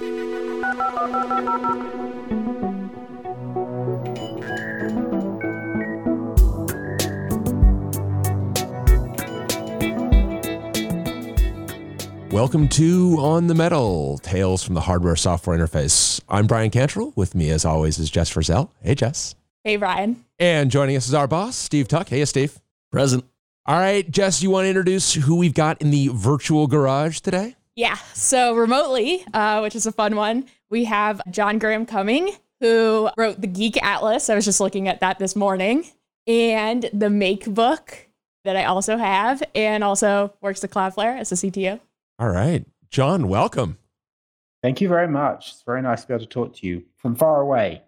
Welcome to On the Metal Tales from the Hardware Software Interface. I'm Bryan Cantrill. With me, as always, is Jess Frazelle. Hey, Jess. Hey, Bryan. And joining us is our boss, Steve Tuck. Hey, Steve. Present. All right, Jess, you want to introduce who we've got in the virtual garage today? Yeah. So remotely, uh, which is a fun one, we have John Graham Cumming, who wrote the Geek Atlas. I was just looking at that this morning, and the Make book that I also have, and also works at Cloudflare as a CTO. All right, John, welcome. Thank you very much. It's very nice to be able to talk to you from far away.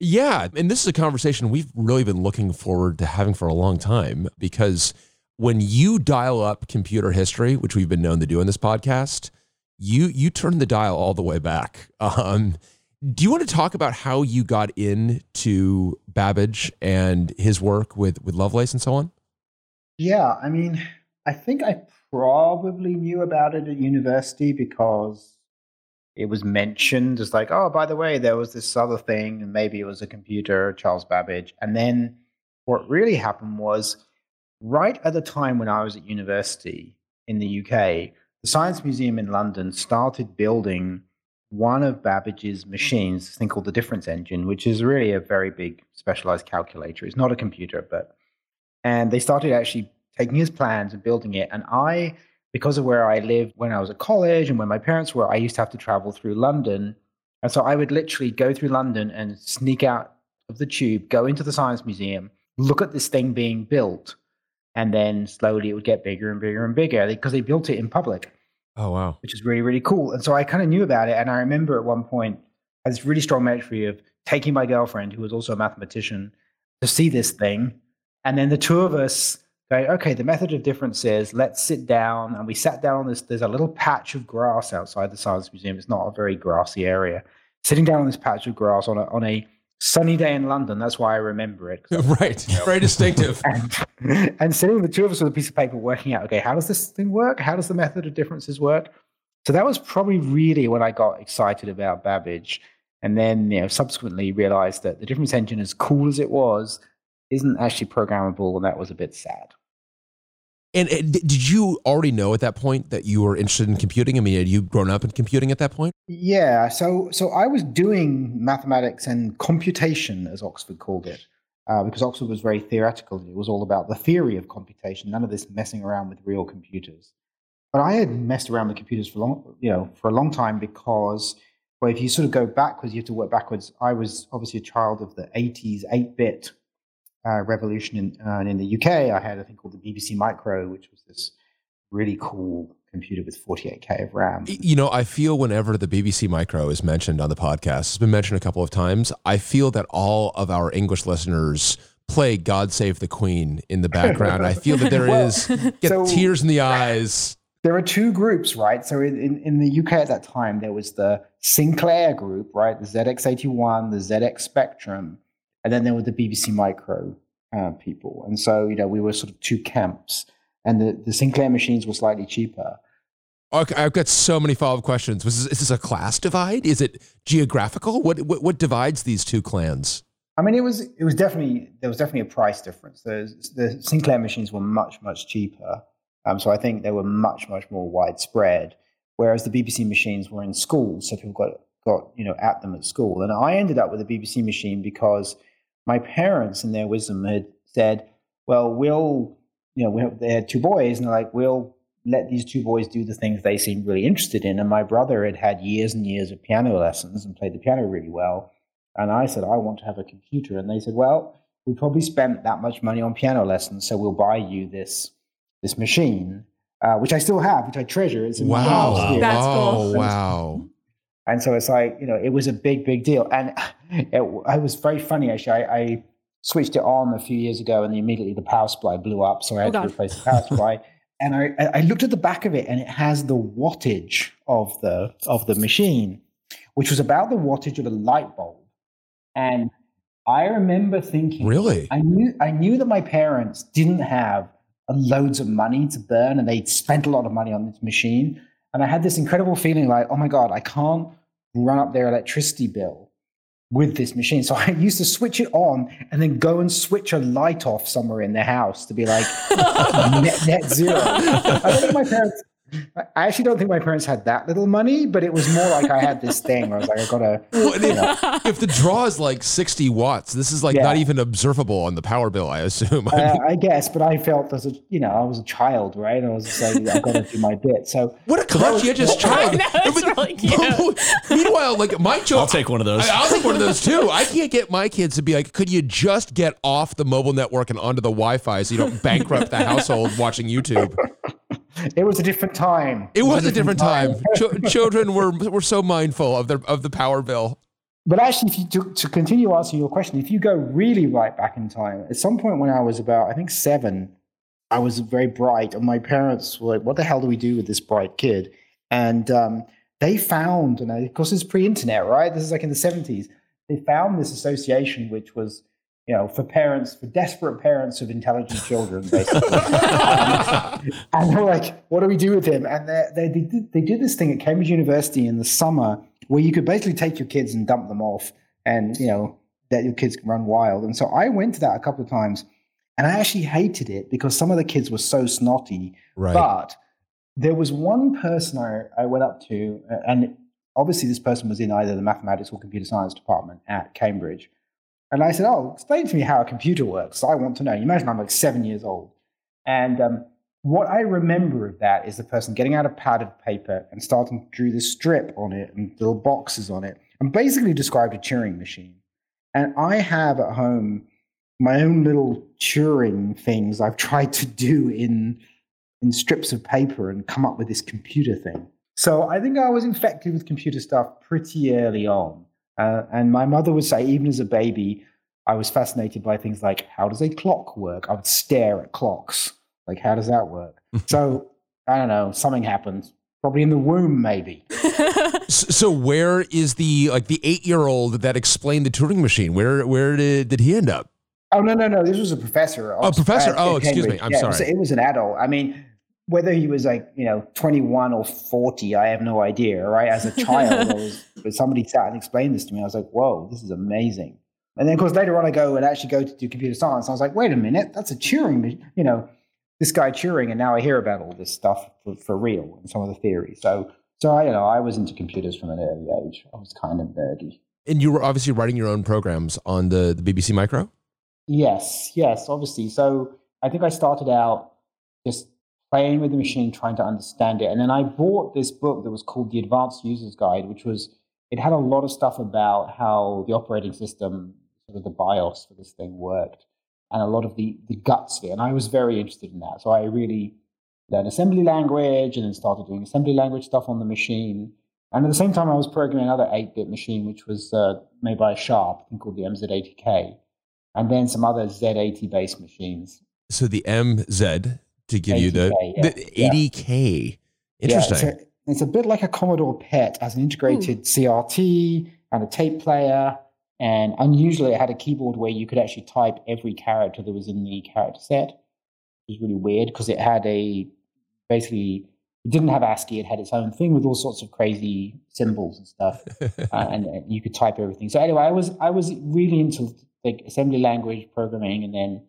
Yeah, and this is a conversation we've really been looking forward to having for a long time because when you dial up computer history, which we've been known to do in this podcast, you you turn the dial all the way back. Um, do you want to talk about how you got into Babbage and his work with with Lovelace and so on? Yeah, I mean, I think I probably knew about it at university because it was mentioned as like, oh, by the way, there was this other thing, and maybe it was a computer, Charles Babbage. And then what really happened was right at the time when I was at university in the UK, the Science Museum in London started building one of Babbage's machines, this thing called the difference engine, which is really a very big specialized calculator. It's not a computer, but and they started actually taking his plans and building it. And I, because of where I lived when I was at college and when my parents were, I used to have to travel through London. And so I would literally go through London and sneak out of the tube, go into the Science Museum, look at this thing being built, and then slowly it would get bigger and bigger and bigger because they built it in public. Oh wow! Which is really really cool. And so I kind of knew about it, and I remember at one point I had this really strong memory of taking my girlfriend, who was also a mathematician, to see this thing, and then the two of us go, okay, the method of difference is let's sit down, and we sat down on this. There's a little patch of grass outside the Science Museum. It's not a very grassy area. Sitting down on this patch of grass on a on a sunny day in London. That's why I remember it. right. You know, Very distinctive. and, and sitting the two of us with a piece of paper working out, okay, how does this thing work? How does the method of differences work? So that was probably really when I got excited about Babbage. And then, you know, subsequently realized that the difference engine, as cool as it was, isn't actually programmable. And that was a bit sad. And, did you already know at that point that you were interested in computing? I mean, had you grown up in computing at that point? Yeah. So, so I was doing mathematics and computation, as Oxford called it, uh, because Oxford was very theoretical. It was all about the theory of computation, none of this messing around with real computers. But I had messed around with computers for long, you know, for a long time because, well, if you sort of go backwards, you have to work backwards. I was obviously a child of the 80s, 8-bit uh, revolution in, uh, in the UK, I had a thing called the BBC Micro, which was this really cool computer with 48k of RAM. You know, I feel whenever the BBC Micro is mentioned on the podcast, it's been mentioned a couple of times. I feel that all of our English listeners play "God Save the Queen" in the background. I feel that there well, is get so, tears in the eyes. There are two groups, right? So in, in the UK at that time, there was the Sinclair group, right? The ZX81, the ZX Spectrum, and then there were the BBC Micro uh, people. And so, you know, we were sort of two camps, and the, the Sinclair machines were slightly cheaper. Okay, I've got so many follow up questions. Was this, is this a class divide? Is it geographical? What, what, what divides these two clans? I mean, it was it was definitely there was definitely a price difference. The, the Sinclair machines were much much cheaper, um, so I think they were much much more widespread. Whereas the BBC machines were in schools, so people got got you know at them at school. And I ended up with a BBC machine because my parents, in their wisdom, had said, "Well, we'll, you know, we have, they had two boys, and they're like, we'll let these two boys do the things they seem really interested in." And my brother had had years and years of piano lessons and played the piano really well. And I said, "I want to have a computer," and they said, "Well." We probably spent that much money on piano lessons, so we'll buy you this this machine, uh, which I still have, which I treasure. It's in wow, that's cool. Oh, wow. And so it's like, you know, it was a big, big deal. And it, it was very funny, actually. I, I, switched it on a few years ago and immediately the power supply blew up. So I had oh, to replace the power supply. And I, I looked at the back of it and it has the wattage of the, of the machine, which was about the wattage of a light bulb. And I remember thinking, really? I knew, I knew that my parents didn't have loads of money to burn and they'd spent a lot of money on this machine. And I had this incredible feeling like, oh my God, I can't run up their electricity bill with this machine. So I used to switch it on and then go and switch a light off somewhere in the house to be like net, net zero. I think my parents I actually don't think my parents had that little money, but it was more like I had this thing where I was like, I gotta. Well, if, if, the draw is like 60 watts, this is like yeah. not even observable on the power bill, I assume. I, uh, I, guess, but I felt as a, you know, I was a child, right? I was just like, I've got to do my bit. So what a conscientious child. No, it's really cute. Meanwhile, like my children, I'll take one of those. I, will take one of those too. I can't get my kids to be like, could you just get off the mobile network and onto the Wi-Fi so you don't bankrupt the household watching YouTube? It was a different time. It, it was, was, a different, different time. time. Ch- children were were so mindful of their of the power bill. But actually, if you to, to continue answering your question, if you go really right back in time, at some point when I was about, I think seven, I was very bright, and my parents were like, "What the hell do we do with this bright kid?" And um, they found, and of course, it's pre-internet, right? This is like in the seventies. They found this association, which was you know, for parents, for desperate parents of intelligent children, basically. um, and they're like, what do we do with him? And they, they, did, they did this thing at Cambridge University in the summer where you could basically take your kids and dump them off and, you know, that your kids can run wild. And so I went to that a couple of times and I actually hated it because some of the kids were so snotty. Right. But there was one person I, I went up to, and obviously this person was in either the mathematics or computer science department at Cambridge. And I said, Oh, explain to me how a computer works. I want to know. You imagine I'm like seven years old. And um, what I remember of that is the person getting out a pad of paper and starting to draw this strip on it and little boxes on it and basically described a Turing machine. And I have at home my own little Turing things I've tried to do in, in strips of paper and come up with this computer thing. So I think I was infected with computer stuff pretty early on. Uh, and my mother would say, even as a baby, I was fascinated by things like how does a clock work? I would stare at clocks. Like, how does that work? so, I don't know, something happened. Probably in the womb, maybe. so, where is the like the eight year old that explained the Turing machine? Where where did, did he end up? Oh no no no! This was a professor. Oh, professor. oh, excuse me. I'm yeah, sorry. It was, it was an adult. I mean, whether he was like you know 21 or 40 i have no idea right? As a child was, but somebody sat and explained this to me i was like whoa this is amazing. And then of course later on i go and actually go to do computer science i was like wait a minute that's a turing you know this guy turing and now i hear about all this stuff for, for real and some of the theories. So so i you know i was into computers from an early age. I was kind of nerdy. And you were obviously writing your own programs on the, the bbc micro? Yes yes obviously. So i think i started out just playing with the machine, trying to understand it. And then I bought this book that was called The Advanced User's Guide, which was, it had a lot of stuff about how the operating system, sort of the BIOS for this thing worked, and a lot of the, the guts of it. And I was very interested in that. So I really learned assembly language and then started doing assembly language stuff on the machine. And at the same time, I was programming another 8 bit machine, which was uh, made by Sharp, called the MZ80K, and then some other Z80 based machines. So the MZ to give 80K, you the, yeah. the 80K. Interesting. Yeah, it's, a, it's, a, bit like a Commodore PET as an integrated Ooh. CRT and a tape player. And unusually, it had a keyboard where you could actually type every character that was in the character set. It was really weird because it had a basically it didn't have ASCII. It had its own thing with all sorts of crazy symbols and stuff, uh, and, and, you could type everything. So anyway, I was I was really into like assembly language programming, and then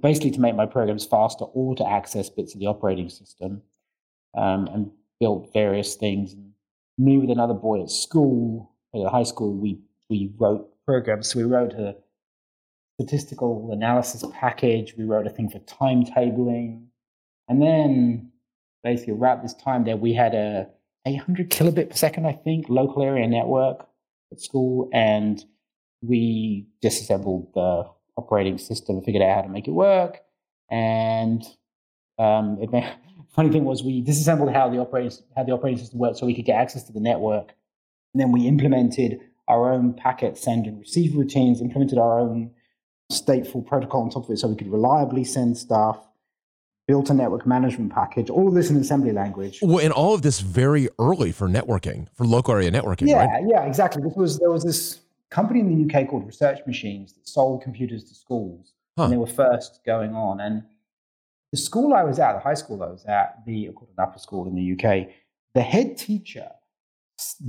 basically to make my programs faster or to access bits of the operating system um, and built various things. me with another boy at school, at high school, we, we wrote programs. So we wrote a statistical analysis package, we wrote a thing for timetabling. And then basically around this time there, we had a 800 kilobit per second, I think, local area network at school. And we disassembled the operating system, figured out how to make it work. And um, it, funny thing was, we disassembled how the operating how the operating system worked, so we could get access to the network. And then we implemented our own packet send and receive routines, implemented our own stateful protocol on top of it, so we could reliably send stuff. Built a network management package, all of this in assembly language. Well, and all of this very early for networking, for local area networking, yeah, right? Yeah, exactly. This was there was this company in the UK called Research Machines that sold computers to schools, huh. and they were first going on. And the school I was at, the high school I was at, the called an upper school in the UK, the head teacher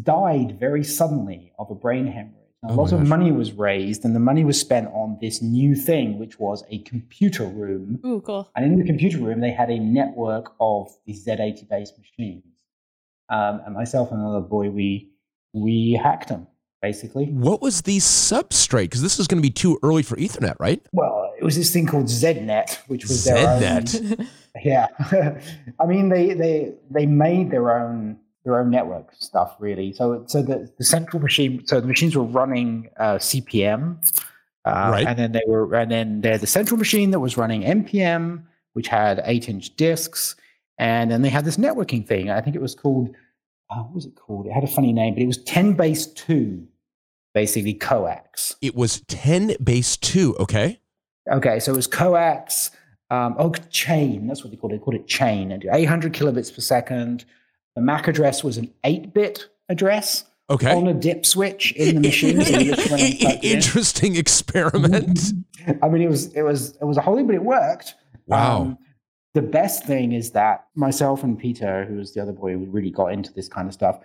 died very suddenly of a brain hemorrhage. Now, a Oh lot my of gosh. money was raised, and the money was spent on this new thing, which was a computer room. Ooh, cool. And in the computer room, they had a network of these Z80 based machines. Um, and myself and another boy, we we hacked them basically. What was the substrate? Because this is going to be too early for Ethernet, right? Well, it was this thing called ZNet, which was their own. ZNet. Yeah, I mean they they they made their own their own network stuff really. So so the, the central machine, so the machines were running uh, CPM, uh, Right. and then they were and then there's the central machine that was running MP/M, which had eight inch disks, and then they had this networking thing. I think it was called uh, what was it called? It had a funny name, but it was ten base two, basically coax. It was 10 base 2, okay? Okay, so it was coax. Um, oh, chain. That's what they called it. They called it chain. And 800 kilobits per second. The MAC address was an 8-bit address Okay. on a dip switch in the machine. so you just went and plugged it in. Interesting experiment. I mean, it was it was it was a holy, but it worked. Wow. Um, the best thing is that myself and Peter, who was the other boy who really got into this kind of stuff,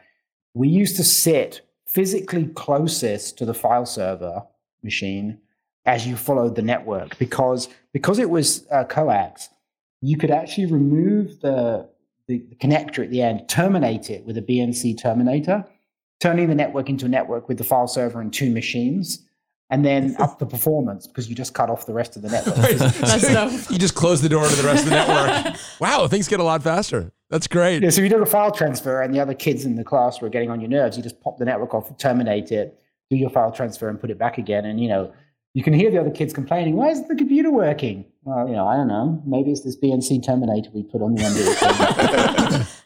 we used to sit physically closest to the file server machine as you followed the network because because it was uh, coax, you could actually remove the, the the connector at the end, terminate it with a BNC terminator, turning the network into a network with the file server and two machines and then up the performance because you just cut off the rest of the network. That's dope. you just close the door to the rest of the network. Wow, things get a lot faster. That's great. Yeah, so if you did a file transfer and the other kids in the class were getting on your nerves, you just pop the network off, terminate it, do your file transfer, and put it back again. And you know, you can hear the other kids complaining, "Why isn't the computer working?" Well, you know, I don't know. Maybe it's this BNC terminator we put on the end of the thing.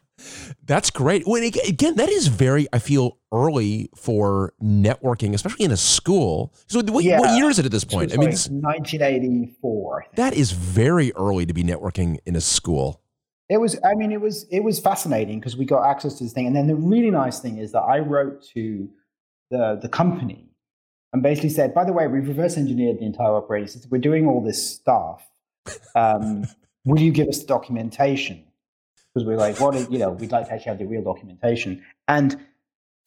That's great. When ag- again, that is very, I feel, early for networking, especially in a school. So, what, what year is it at this point? I mean, this, 1984. I that is very early to be networking in a school. It was, I mean, it was it was fascinating because we got access to this thing. And then the really nice thing is that I wrote to the the company and basically said, by the way, we've reverse engineered the entire operating system. We're doing all this stuff. Um, will you give us the documentation? Because we're like, what you know, we'd like to actually have the real documentation. And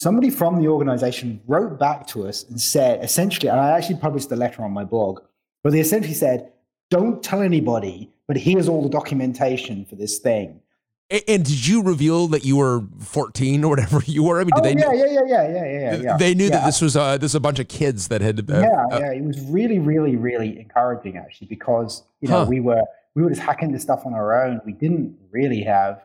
somebody from the organization wrote back to us and said, essentially, and I actually published the letter on my blog, but they essentially said, don't tell anybody, but here's all the documentation for this thing. And, did you reveal that you were 14 or whatever you were? I mean, did Oh, they, yeah, know, yeah, yeah, yeah, yeah, yeah, yeah. they knew that this was uh, this was a bunch of kids that had. Uh, yeah, uh, yeah. It was really, really, really encouraging actually because you know Huh. we were we were just hacking this stuff on our own. We didn't really have,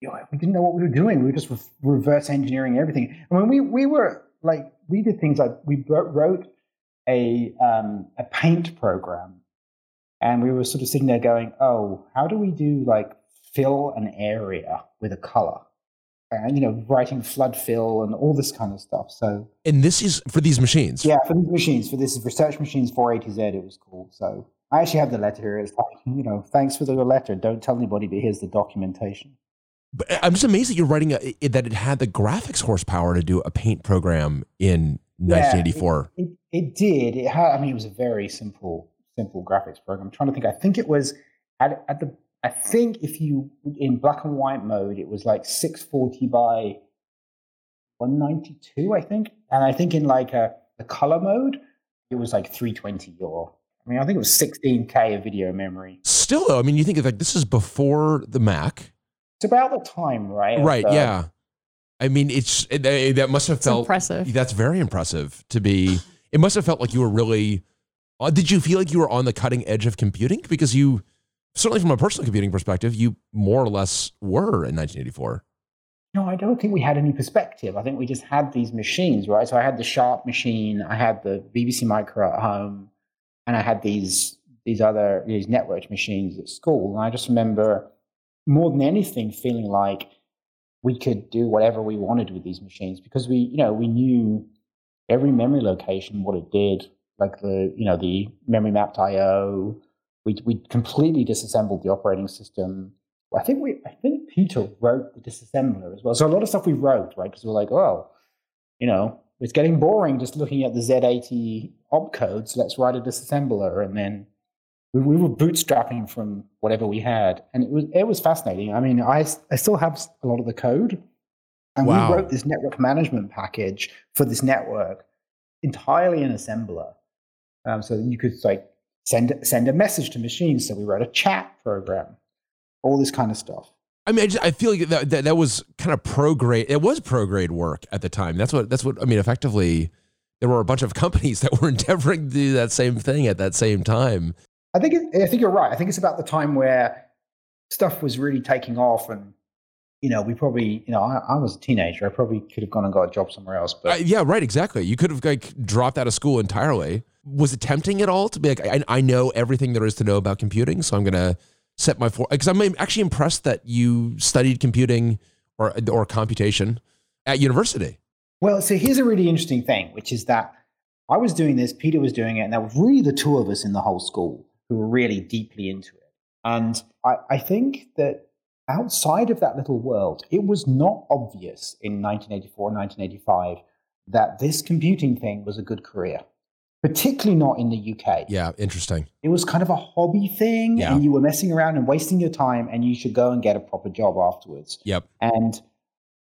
you know, we didn't know what we were doing. We were just re- reverse engineering everything. And when we we were like we did things like we wrote, a um, a paint program, and we were sort of sitting there going, oh, how do we do like fill an area with a color? And you know, writing flood fill and all this kind of stuff. So And this is for these machines. yeah, for these machines, for this research machines 480Z, it was called. So I actually have the letter here. It's like, you know, thanks for the letter. Don't tell anybody, but here's the documentation. But uh, I'm just amazed that you're writing a, that it had the graphics horsepower to do a paint program in Yeah, 1984. It, it did. It had. I mean, it was a very simple, simple graphics program. I'm trying to think. I think it was at, at the. I think if you in black and white mode, it was like 640 by 192. I think, and I think in like a the color mode, it was like 320 or. I mean, I think it was 16k of video memory. Still, though, I mean, you think of like this is before the Mac, It's about the time, right? right? the- yeah. I mean, it's it, eh, that must have felt impressive. That's very impressive to be. It must have felt like you were really. Uh, did you feel like you were on the cutting edge of computing? Because you, certainly from a personal computing perspective, you more or less were in 1984. No, I don't think we had any perspective. I think we just had these machines, right? So I had the Sharp machine, I had the BBC Micro at home, and I had these these other these network machines at school. And I just remember more than anything feeling like we could do whatever we wanted with these machines because we, you know, we knew every memory location, what it did, like the, you know, the memory mapped IO. We we completely disassembled the operating system. I think we, I think Peter wrote the disassembler as well. So a lot of stuff we wrote, right? Because we're like, oh, you know, it's getting boring just looking at the Z80 opcodes. Let's write a disassembler, and then we, we were bootstrapping from whatever we had, and it was it was fascinating. I mean, I I still have a lot of the code, And Wow. we wrote this network management package for this network entirely in assembler. Um, so that you could like send send a message to machines. So we wrote a chat program, all this kind of stuff. I mean, I, just, I feel like that, that that was kind of pro grade. It was pro grade work at the time. That's what that's what I mean. Effectively, there were a bunch of companies that were endeavoring to do that same thing at that same time. I think it, I think you're right. I think it's about the time where stuff was really taking off, and you know, we probably, you know, I, I was a teenager. I probably could have gone and got a job somewhere else, but Uh, yeah, right. Exactly. You could have like dropped out of school entirely. Was it tempting at all to be like, I, I know everything there is to know about computing, so I'm gonna set my for because I'm actually impressed that you studied computing or or computation at university. Well, so here's a really interesting thing, which is that I was doing this, Peter was doing it, and there were really the two of us in the whole school who were really deeply into it. And I, I think that outside of that little world, it was not obvious in 1984, 1985 that this computing thing was a good career, particularly not in the UK. Yeah, interesting. It was kind of a hobby thing, Yeah. and you were messing around and wasting your time, and you should go and get a proper job afterwards. Yep. And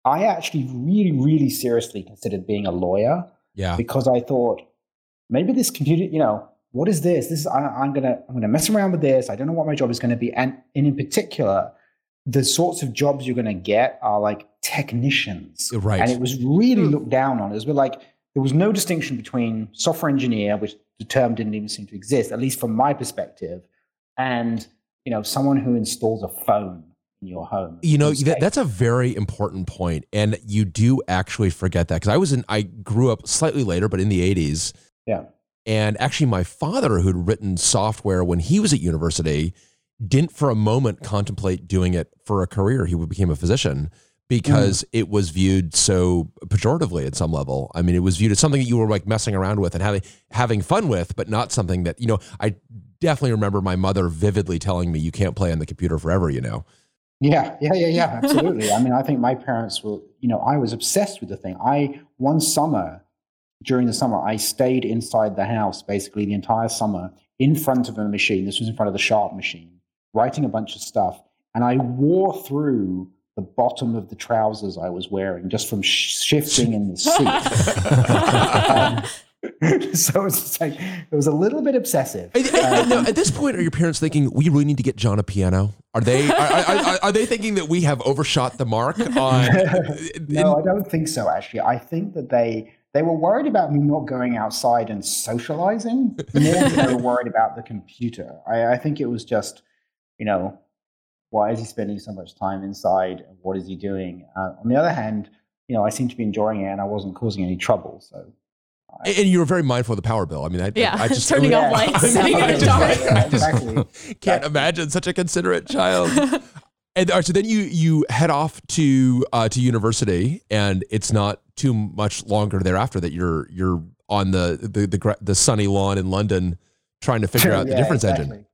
I actually really, really seriously considered being a lawyer Yeah. because I thought maybe this computer, you know, what is this? This is I, I'm gonna I'm gonna mess around with this. I don't know what my job is going to be, and, and in particular, the sorts of jobs you're going to get are like technicians, Right. And it was really hmm. looked down on. It was like there was no distinction between software engineer, which the term didn't even seem to exist, at least from my perspective, and you know someone who installs a phone in your home. You know, that, that's a very important point, and you do actually forget that because I was in. I grew up slightly later, but in the '80s, yeah. and actually, my father, who'd written software when he was at university, didn't for a moment contemplate doing it for a career. He became a physician because mm. it was viewed so pejoratively at some level. I mean, it was viewed as something that you were like messing around with and having having fun with, but not something that you know. I definitely remember my mother vividly telling me, "You can't play on the computer forever," you know. Yeah, yeah, yeah, yeah, absolutely. I mean, I think my parents were, you know, I was obsessed with the thing. I, one summer, during the summer, I stayed inside the house basically the entire summer in front of a machine. This was in front of the Sharp machine, writing a bunch of stuff. And I wore through the bottom of the trousers I was wearing just from sh- shifting in the seat. Um, so it's just like, it was a little bit obsessive. I- I- I know, Um, at this point, are your parents thinking we really need to get John a piano? Are they are, are, are, are they thinking that we have overshot the mark on? no, I don't think so. Actually, I think that they they were worried about me not going outside and socializing more than they were worried about the computer. I, I think it was just, you know, why is he spending so much time inside? and What is he doing? Uh, on the other hand, you know, I seemed to be enjoying it, and I wasn't causing any trouble. So and and you were very mindful of the power bill. I mean, I, Yeah, I just turning I off lights, I mean, sitting in a dark. I just exactly. can't imagine such a considerate child. And all right, so then you you head off to uh, to university, and it's not too much longer thereafter that you're you're on the the the, the sunny lawn in London trying to figure out the difference exactly, engine.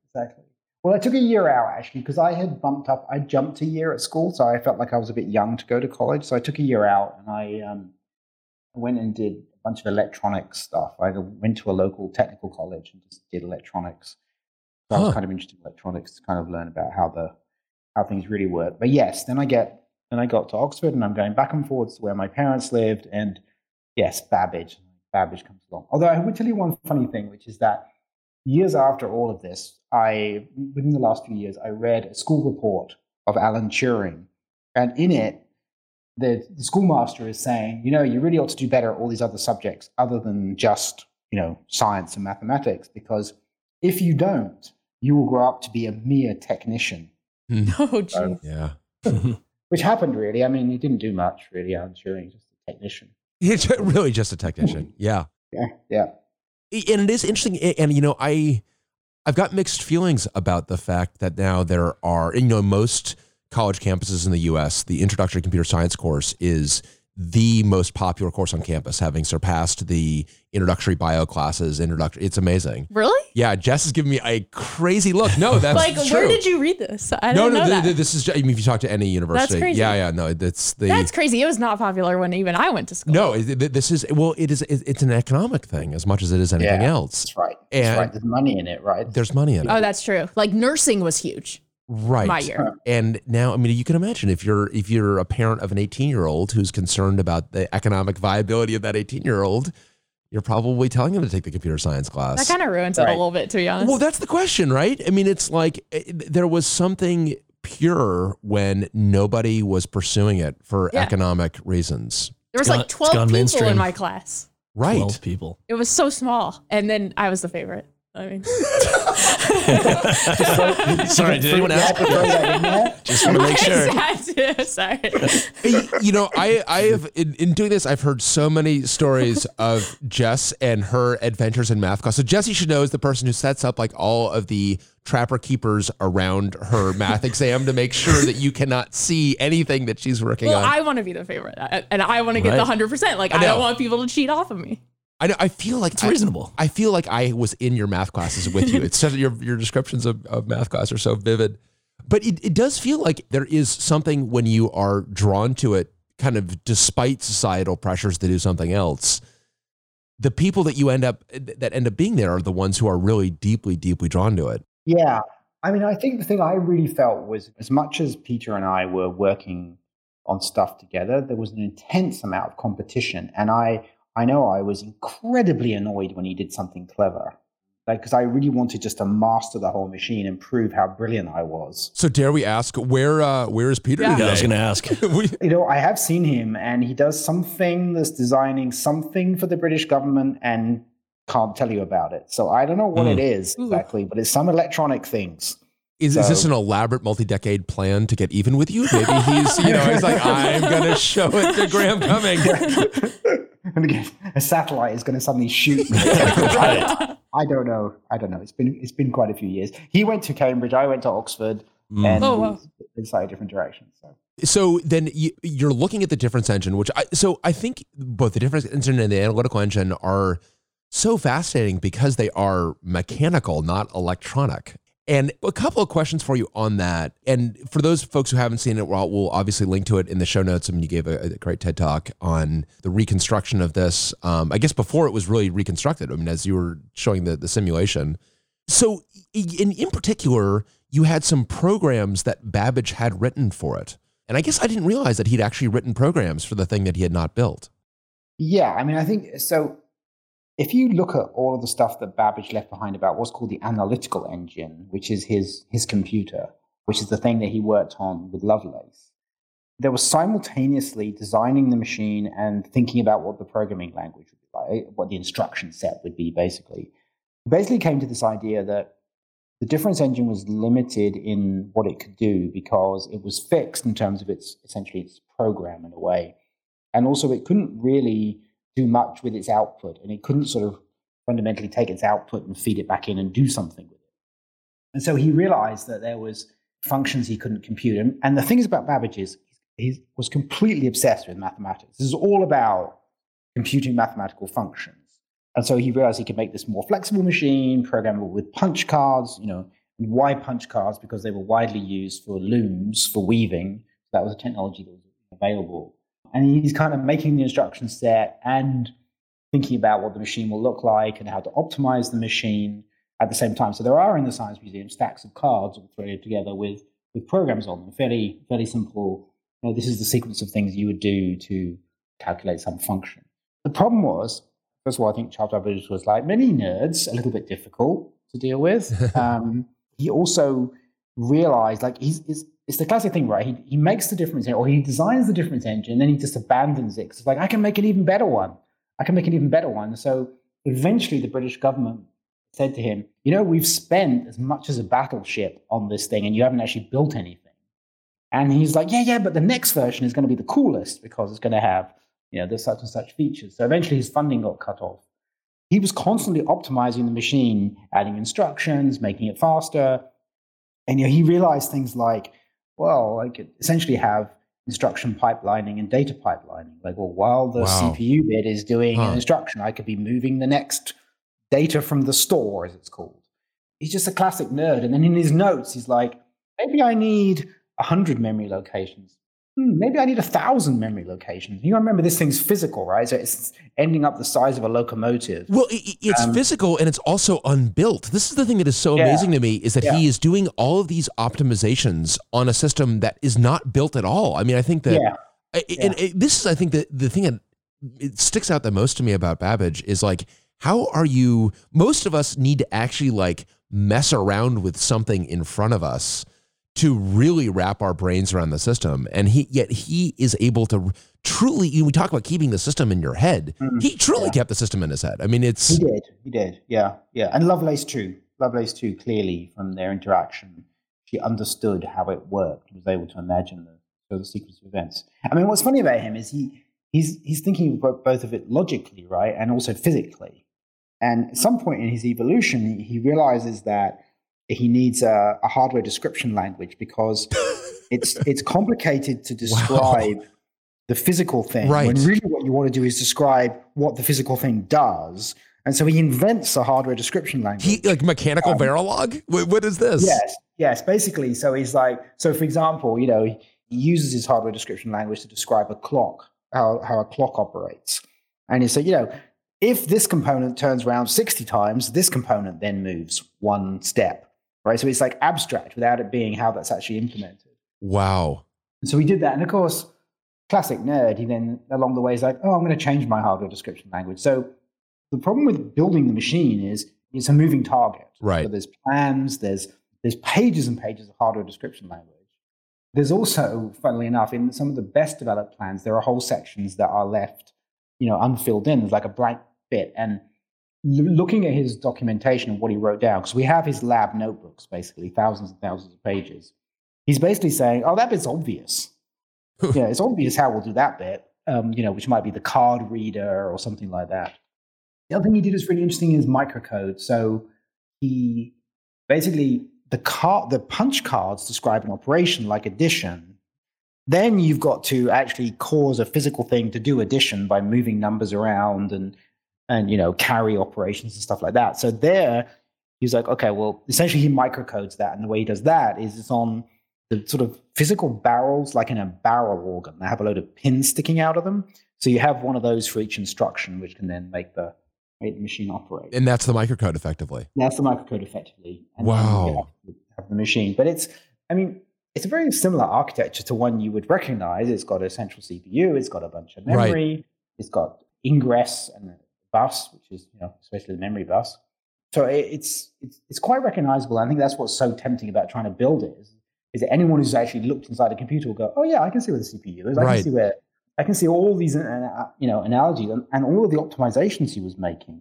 Well, I took a year out actually because I had bumped up. I jumped a year at school, so I felt like I was a bit young to go to college. So I took a year out and I um, went and did a bunch of electronics stuff. I went to a local technical college and just did electronics. So I was kind of interested in electronics to kind of learn about how the how things really work. But yes, then I get then I got to Oxford and I'm going back and forth to where my parents lived, and yes, Babbage. Babbage comes along. Although I would tell you one funny thing, which is that years after all of this, I within the last few years, I read a school report of Alan Turing, and in it, the, the schoolmaster is saying, you know, you really ought to do better at all these other subjects other than just you know science and mathematics, because if you don't, you will grow up to be a mere technician, hmm. Oh, geez. Yeah. which happened really. I mean, he didn't do much really. Alan Turing, just a technician. It's really just a technician. Yeah. Yeah, yeah. And it is interesting and you know i i've got mixed feelings about the fact that now there are you know most college campuses in the us the introductory computer science course is the most popular course on campus having surpassed the introductory bio classes introductory it's amazing Really? yeah jess is giving me a crazy look no that's like, true where did you read this? I no no know th- that. th- this is I mean, if you talk to any university that's crazy. yeah yeah no that's the That's crazy. It was not popular when even I went to school. no it- it- this is well it is it's an economic thing as much as it is anything Yeah. else That's right. That's And- right. There's money in it, right? there's money in it Oh, that's true. Like nursing was huge. Right my year. and now i mean you can imagine if you're if you're a parent of an 18 year old who's concerned about the economic viability of that 18 year old you're probably telling him to take the computer science class That kind of ruins it a little bit, to be honest. well that's the question right i mean it's like eh, there was something pure when nobody was pursuing it for Yeah. economic reasons there was gone- like 12 people mainstream. in my class. right 12 people. It was so small. And then I was the favorite. I mean, Sorry, did anyone You ask? to throw that in there? Just want to make sure. Sorry. You know, I I have in, in doing this, I've heard so many stories of Jess and her adventures in math class. So Jesse should know is the person who sets up like all of the trapper keepers around her math exam to make sure that you cannot see anything that she's working Well, on. I want to be the favorite, and I want to get the hundred percent. Like I I, don't want people to cheat off of me. I know. I feel like It's I- reasonable. I feel like I was in your math classes with you. It's such your your descriptions of, of math class are so vivid. But it, it does feel like there is something when you are drawn to it, kind of despite societal pressures to do something else. The people that you end up that end up being there are the ones who are really deeply, deeply drawn to it. Yeah. I mean, I think the thing I really felt was as much as Peter and I were working on stuff together, there was an intense amount of competition. And I, I know I was incredibly annoyed when he did something clever. Like, because I really wanted just to master the whole machine and prove how brilliant I was. So dare we ask where uh, where is Peter Yeah. Yeah, I was going to ask. You know, I have seen him and he does something that's designing something for the British government and can't tell you about it. So I don't know what Mm. it is exactly, but it's some electronic things. Is, is this an elaborate multi-decade plan to get even with you? Maybe he's, you know, he's like, I'm gonna show it to Graham Cumming. and again, a satellite is going to suddenly shoot me. Right. I don't know. I don't know. It's been it's been quite a few years. He went to Cambridge. I went to Oxford, Mm. and Oh, wow. in slightly different directions. So So then you, you're looking at the difference engine, which I so I think both the difference engine and the analytical engine are so fascinating because they are mechanical, not electronic. And a couple of questions for you on that. And for those folks who haven't seen it, well, we'll obviously link to it in the show notes. I mean, you gave a, a great TED talk on the reconstruction of this. Um, I guess before it was really reconstructed. I mean, as you were showing the, the simulation. So, in, in particular, you had some programs that Babbage had written for it. And I guess I didn't realize that he'd actually written programs for the thing that he had not built. yeah, I mean, I think so. If you look at all of the stuff that Babbage left behind about what's called the analytical engine, which is his his computer, which is the thing that he worked on with Lovelace, there was simultaneously designing the machine and thinking about what the programming language would be like, eh, what the instruction set would be, basically. Basically, came to this idea that the difference engine was limited in what it could do because it was fixed in terms of its essentially its program in a way, and also it couldn't really do much with its output, and it couldn't sort of fundamentally take its output and feed it back in and do something with it. And so he realized that there was functions he couldn't compute. And, and the thing is about Babbage is he was completely obsessed with mathematics. This is all about computing mathematical functions. And so he realized he could make this more flexible machine, programmable with punch cards, you know, and why punch cards? Because they were widely used for looms, for weaving. That was a technology that was available. And he's kind of making the instruction set and thinking about what the machine will look like and how to optimize the machine at the same time. So there are in the Science Museum stacks of cards all threaded together with, with programs on them, fairly, fairly simple. You know, this is the sequence of things you would do to calculate some function. The problem was, first of all, I think Charles Babbage was like many nerds, a little bit difficult to deal with. um, he also realized, like, he's, it's, it's the classic thing, right? He, he makes the difference, or he designs the difference engine, then he just abandons it. 'cause it's like, I can make an even better one. I can make an even better one. So eventually, the British government said to him, You know, we've spent as much as a battleship on this thing, and you haven't actually built anything. And he's like, Yeah, yeah, but the next version is going to be the coolest because it's going to have, you know, there's such and such features. So eventually, his funding got cut off. He was constantly optimizing the machine, adding instructions, making it faster. And you know, he realized things like, well, I could essentially have instruction pipelining and data pipelining. Like, well, while the Wow. CPU bit is doing Huh. an instruction, I could be moving the next data from the store, as it's called. He's just a classic nerd. And then in his notes, he's like, maybe I need 100 memory locations. Hmm, maybe I need a thousand memory locations. You remember this thing's physical, right? So it's ending up the size of a locomotive. Well, i- i- it's Um, physical and it's also unbuilt. This is the thing that is so Yeah. amazing to me is that Yeah. he is doing all of these optimizations on a system that is not built at all. I mean, I think that, yeah, I- and it- this is, I think, that the thing that it sticks out the most to me about Babbage is like, how are you? Most of us need to actually like mess around with something in front of us to really wrap our brains around the system. And he, yet he is able to truly, we talk about keeping the system in your head. Mm, He truly yeah. kept the system in his head. I mean, it's, he did. He did. Yeah, yeah. And Lovelace too. Lovelace too. Clearly, from their interaction, she understood how it worked. Was able to imagine the, the sequence of events. I mean, what's funny about him is he he's he's thinking about both of it logically, right, and also physically. And at some point in his evolution, he realizes that he needs a, a hardware description language because it's it's complicated to describe the physical thing Right. when really what you want to do is describe what the physical thing does. And so he invents a hardware description language. He like mechanical Um, Verilog? What, what is this? Yes, yes. Basically, so he's like, so for example, you know, he uses his hardware description language to describe a clock, how, how a clock operates. And he said, you know, if this component turns around 60 times, this component then moves one step, right? So it's like abstract without it being how that's actually implemented. Wow. So we did that. And of course, classic nerd, he then along the way is like, oh, I'm going to change my hardware description language. So the problem with building the machine is it's a moving target. Right. So there's plans, there's there's pages and pages of hardware description language. There's also, funnily enough, in some of the best developed plans, there are whole sections that are left, you know, unfilled in. There's like a blank bit. And looking at his documentation and what he wrote down, because we have his lab notebooks, basically thousands and thousands of pages. He's basically saying, "Oh, that bit's obvious. yeah, it's obvious how we'll do that bit. Um, you know, which might be the card reader or something like that." The other thing he did is really interesting is microcode. So he basically the card the punch cards describe an operation like addition. Then you've got to actually cause a physical thing to do addition by moving numbers around and and you know carry operations and stuff like that. So there he's like, okay, well, essentially he microcodes that, and the way he does that is it's on the sort of physical barrels, like in a barrel organ. They have a load of pins sticking out of them. So you have one of those for each instruction, which can then make the make the machine operate. And that's the microcode effectively. That's the microcode effectively. And Wow. Have, the machine. But it's, I mean, it's a very similar architecture to one you would recognize. It's got a central CPU, it's got a bunch of Right. memory, it's got ingress and bus, which is, you know, especially the memory bus. So it, it's, it's it's quite recognizable. I think that's what's so tempting about trying to build it is, is that anyone who's actually looked inside a computer will go, oh yeah, I can see where the CPU is. I Right. can see where I can see all these uh, uh, you know analogies and, and all of the optimizations he was making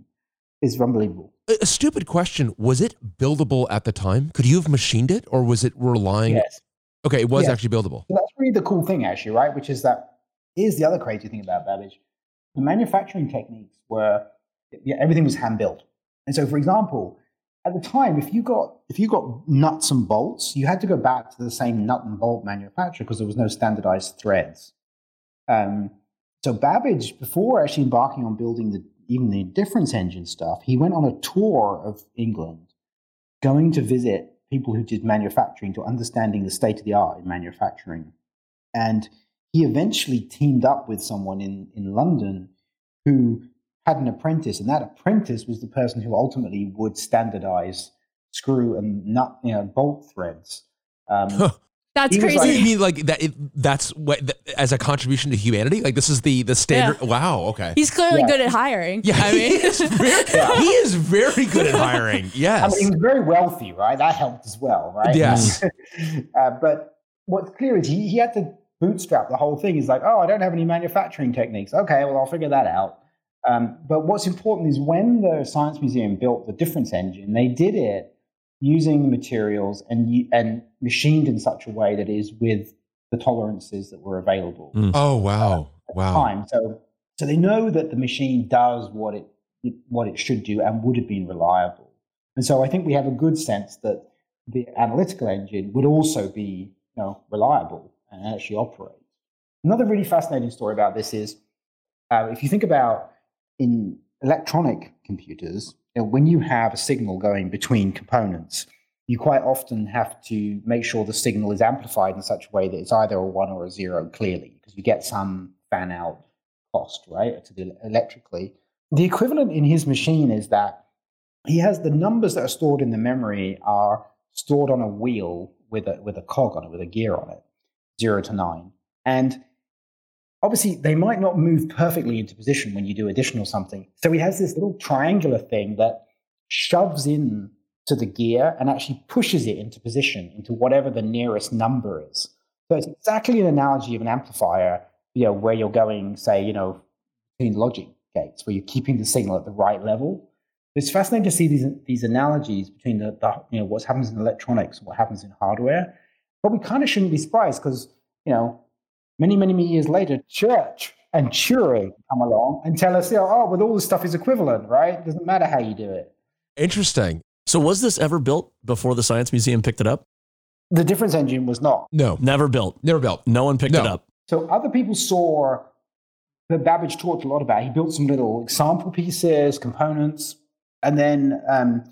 is unbelievable. A, a stupid question. Was it buildable at the time? Could you have machined it or was it relying? Yes. Okay, it was Yes. actually buildable. So that's really the cool thing, actually, right? Which is that here's the other crazy thing about Babbage. The manufacturing techniques were yeah, everything was hand built. And so, for example, at the time, if you got if you got nuts and bolts, you had to go back to the same nut and bolt manufacturer because there was no standardized threads. Um, so Babbage, before actually embarking on building the even the difference engine stuff, he went on a tour of England, going to visit people who did manufacturing to understanding the state of the art in manufacturing. And he eventually teamed up with someone in, in London who had an apprentice, and that apprentice was the person who ultimately would standardize screw and nut, you know, bolt threads. Um, That's He was You crazy. mean like that? It, that's what th- as a contribution to humanity. Like this is the the standard. Wow. Okay. He's clearly Yeah. good at hiring. yeah, I mean, he is very, he is very good at hiring. I Yes. mean, he was very wealthy, right? That helped as well, right? Yes. uh, but what's clear is he, he had to bootstrap the whole thing. He's like, oh, I don't have any manufacturing techniques. Okay, well, I'll figure that out. Um, but what's important is when the Science Museum built the difference engine, they did it using materials and and machined in such a way that is with the tolerances that were available Mm. oh wow. at the Wow. time. So so they know that the machine does what it, it what it should do and would have been reliable. And so I think we have a good sense that the analytical engine would also be you know reliable and actually operate. Another really fascinating story about this is uh, if you think about in electronic computers, you know, when you have a signal going between components, you quite often have to make sure the signal is amplified in such a way that it's either a one or a zero clearly, because you get some fan out cost, right, to the electrically. The equivalent in his machine is that he has the numbers that are stored in the memory are stored on a wheel with a with a cog on it, with a gear on it, zero to nine. And obviously they might not move perfectly into position when you do additional something. So he has this little triangular thing that shoves in to the gear and actually pushes it into position into whatever the nearest number is. So it's exactly an analogy of an amplifier, you know, where you're going, say, you know, between logic gates, where you're keeping the signal at the right level. It's fascinating to see these these analogies between the, the you know what happens in electronics what happens in hardware. But we kind of shouldn't be surprised because you know many many many years later, church and Turing come along and tell us, you know, oh, well, all this stuff is equivalent, right? It doesn't matter how you do it. Interesting. So was this ever built before the Science Museum picked it up? The difference engine was not. No, Never built. never built. No one picked No. it up. So other people saw that Babbage talked a lot about. He built some little example pieces, components, and then um,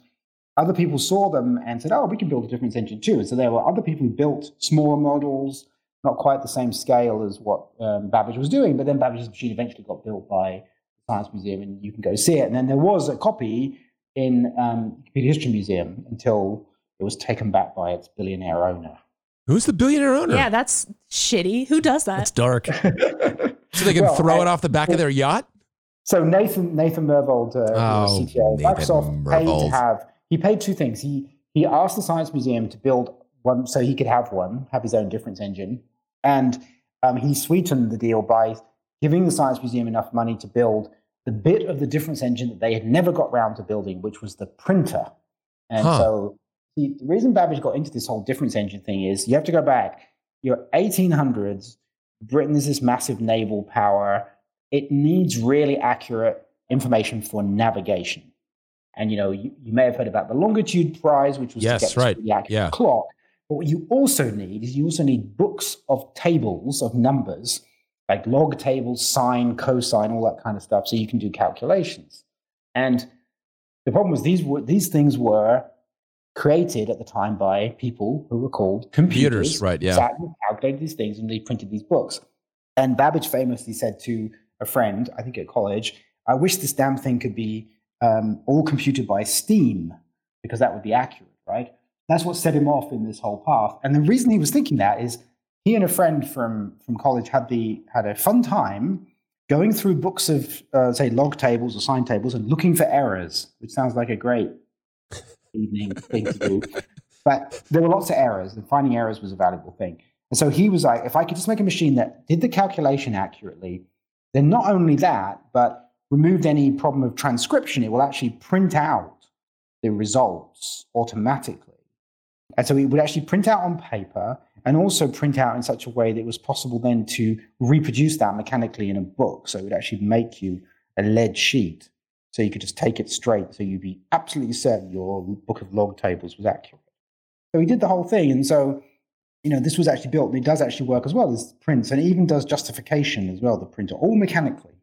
other people saw them and said, "Oh, we can build a difference engine too." And so there were other people who built smaller models, not quite the same scale as what um, Babbage was doing. But then Babbage's machine eventually got built by the Science Museum, and you can go see it. And then there was a copy in um, the Computer History Museum until it was taken back by its billionaire owner. Who's the billionaire owner? Yeah, that's shitty. Who does that? It's dark. so they can Well, throw I- it off the back of their yacht. So Nathan Nathan Myhrvold, uh, Oh, CTO, Nathan Microsoft paid to have he paid two things. He he asked the Science Museum to build one so he could have one, have his own difference engine, and um, he sweetened the deal by giving the Science Museum enough money to build the bit of the difference engine that they had never got round to building, which was the printer. And Huh. so the, the reason Babbage got into this whole difference engine thing is you have to go back. You're 1800s. Britain is this massive naval power. It needs really accurate information for navigation. And you know, you, you may have heard about the longitude prize, which was Yes, to get right. really accurate Yeah. clock. But what you also need is you also need books of tables of numbers, like log tables, sine, cosine, all that kind of stuff, so you can do calculations. And the problem was these were these things were created at the time by people who were called computers. Computers, right, yeah. Sat and calculated these things and they printed these books. And Babbage famously said to a friend, I think at college, I wish this damn thing could be um, all computed by steam because that would be accurate, right? That's what set him off in this whole path. And the reason he was thinking that is he and a friend from, from college had, the, had a fun time going through books of, uh, say, log tables or sine tables and looking for errors, which sounds like a great evening thing to do. But there were lots of errors, and finding errors was a valuable thing. And so he was like, if I could just make a machine that did the calculation accurately, then not only that, but removed any problem of transcription, it will actually print out the results automatically. And so it would actually print out on paper and also print out in such a way that it was possible then to reproduce that mechanically in a book. So it would actually make you a lead sheet. So you could just take it straight. So you'd be absolutely certain your book of log tables was accurate. So he did the whole thing. And so, you know, this was actually built and it does actually work as well as prints. And it even does justification as well, the printer, all mechanically.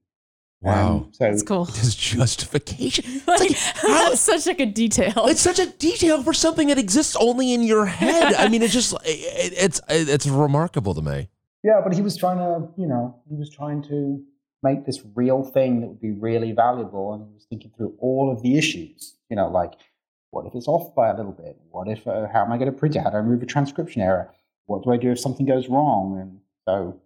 Wow. Um, so That's cool. This justification. It's Like, like, how- that's such like a detail. it's such a detail for something that exists only in your head. I mean, it's just it, it's it's remarkable to me. Yeah, but he was trying to, you know, he was trying to make this real thing that would be really valuable, and he was thinking through all of the issues. You know, like what if it's off by a little bit? What if? Uh, how am I going to print it? How do I remove a transcription error? What do I do if something goes wrong? And so, Yeah.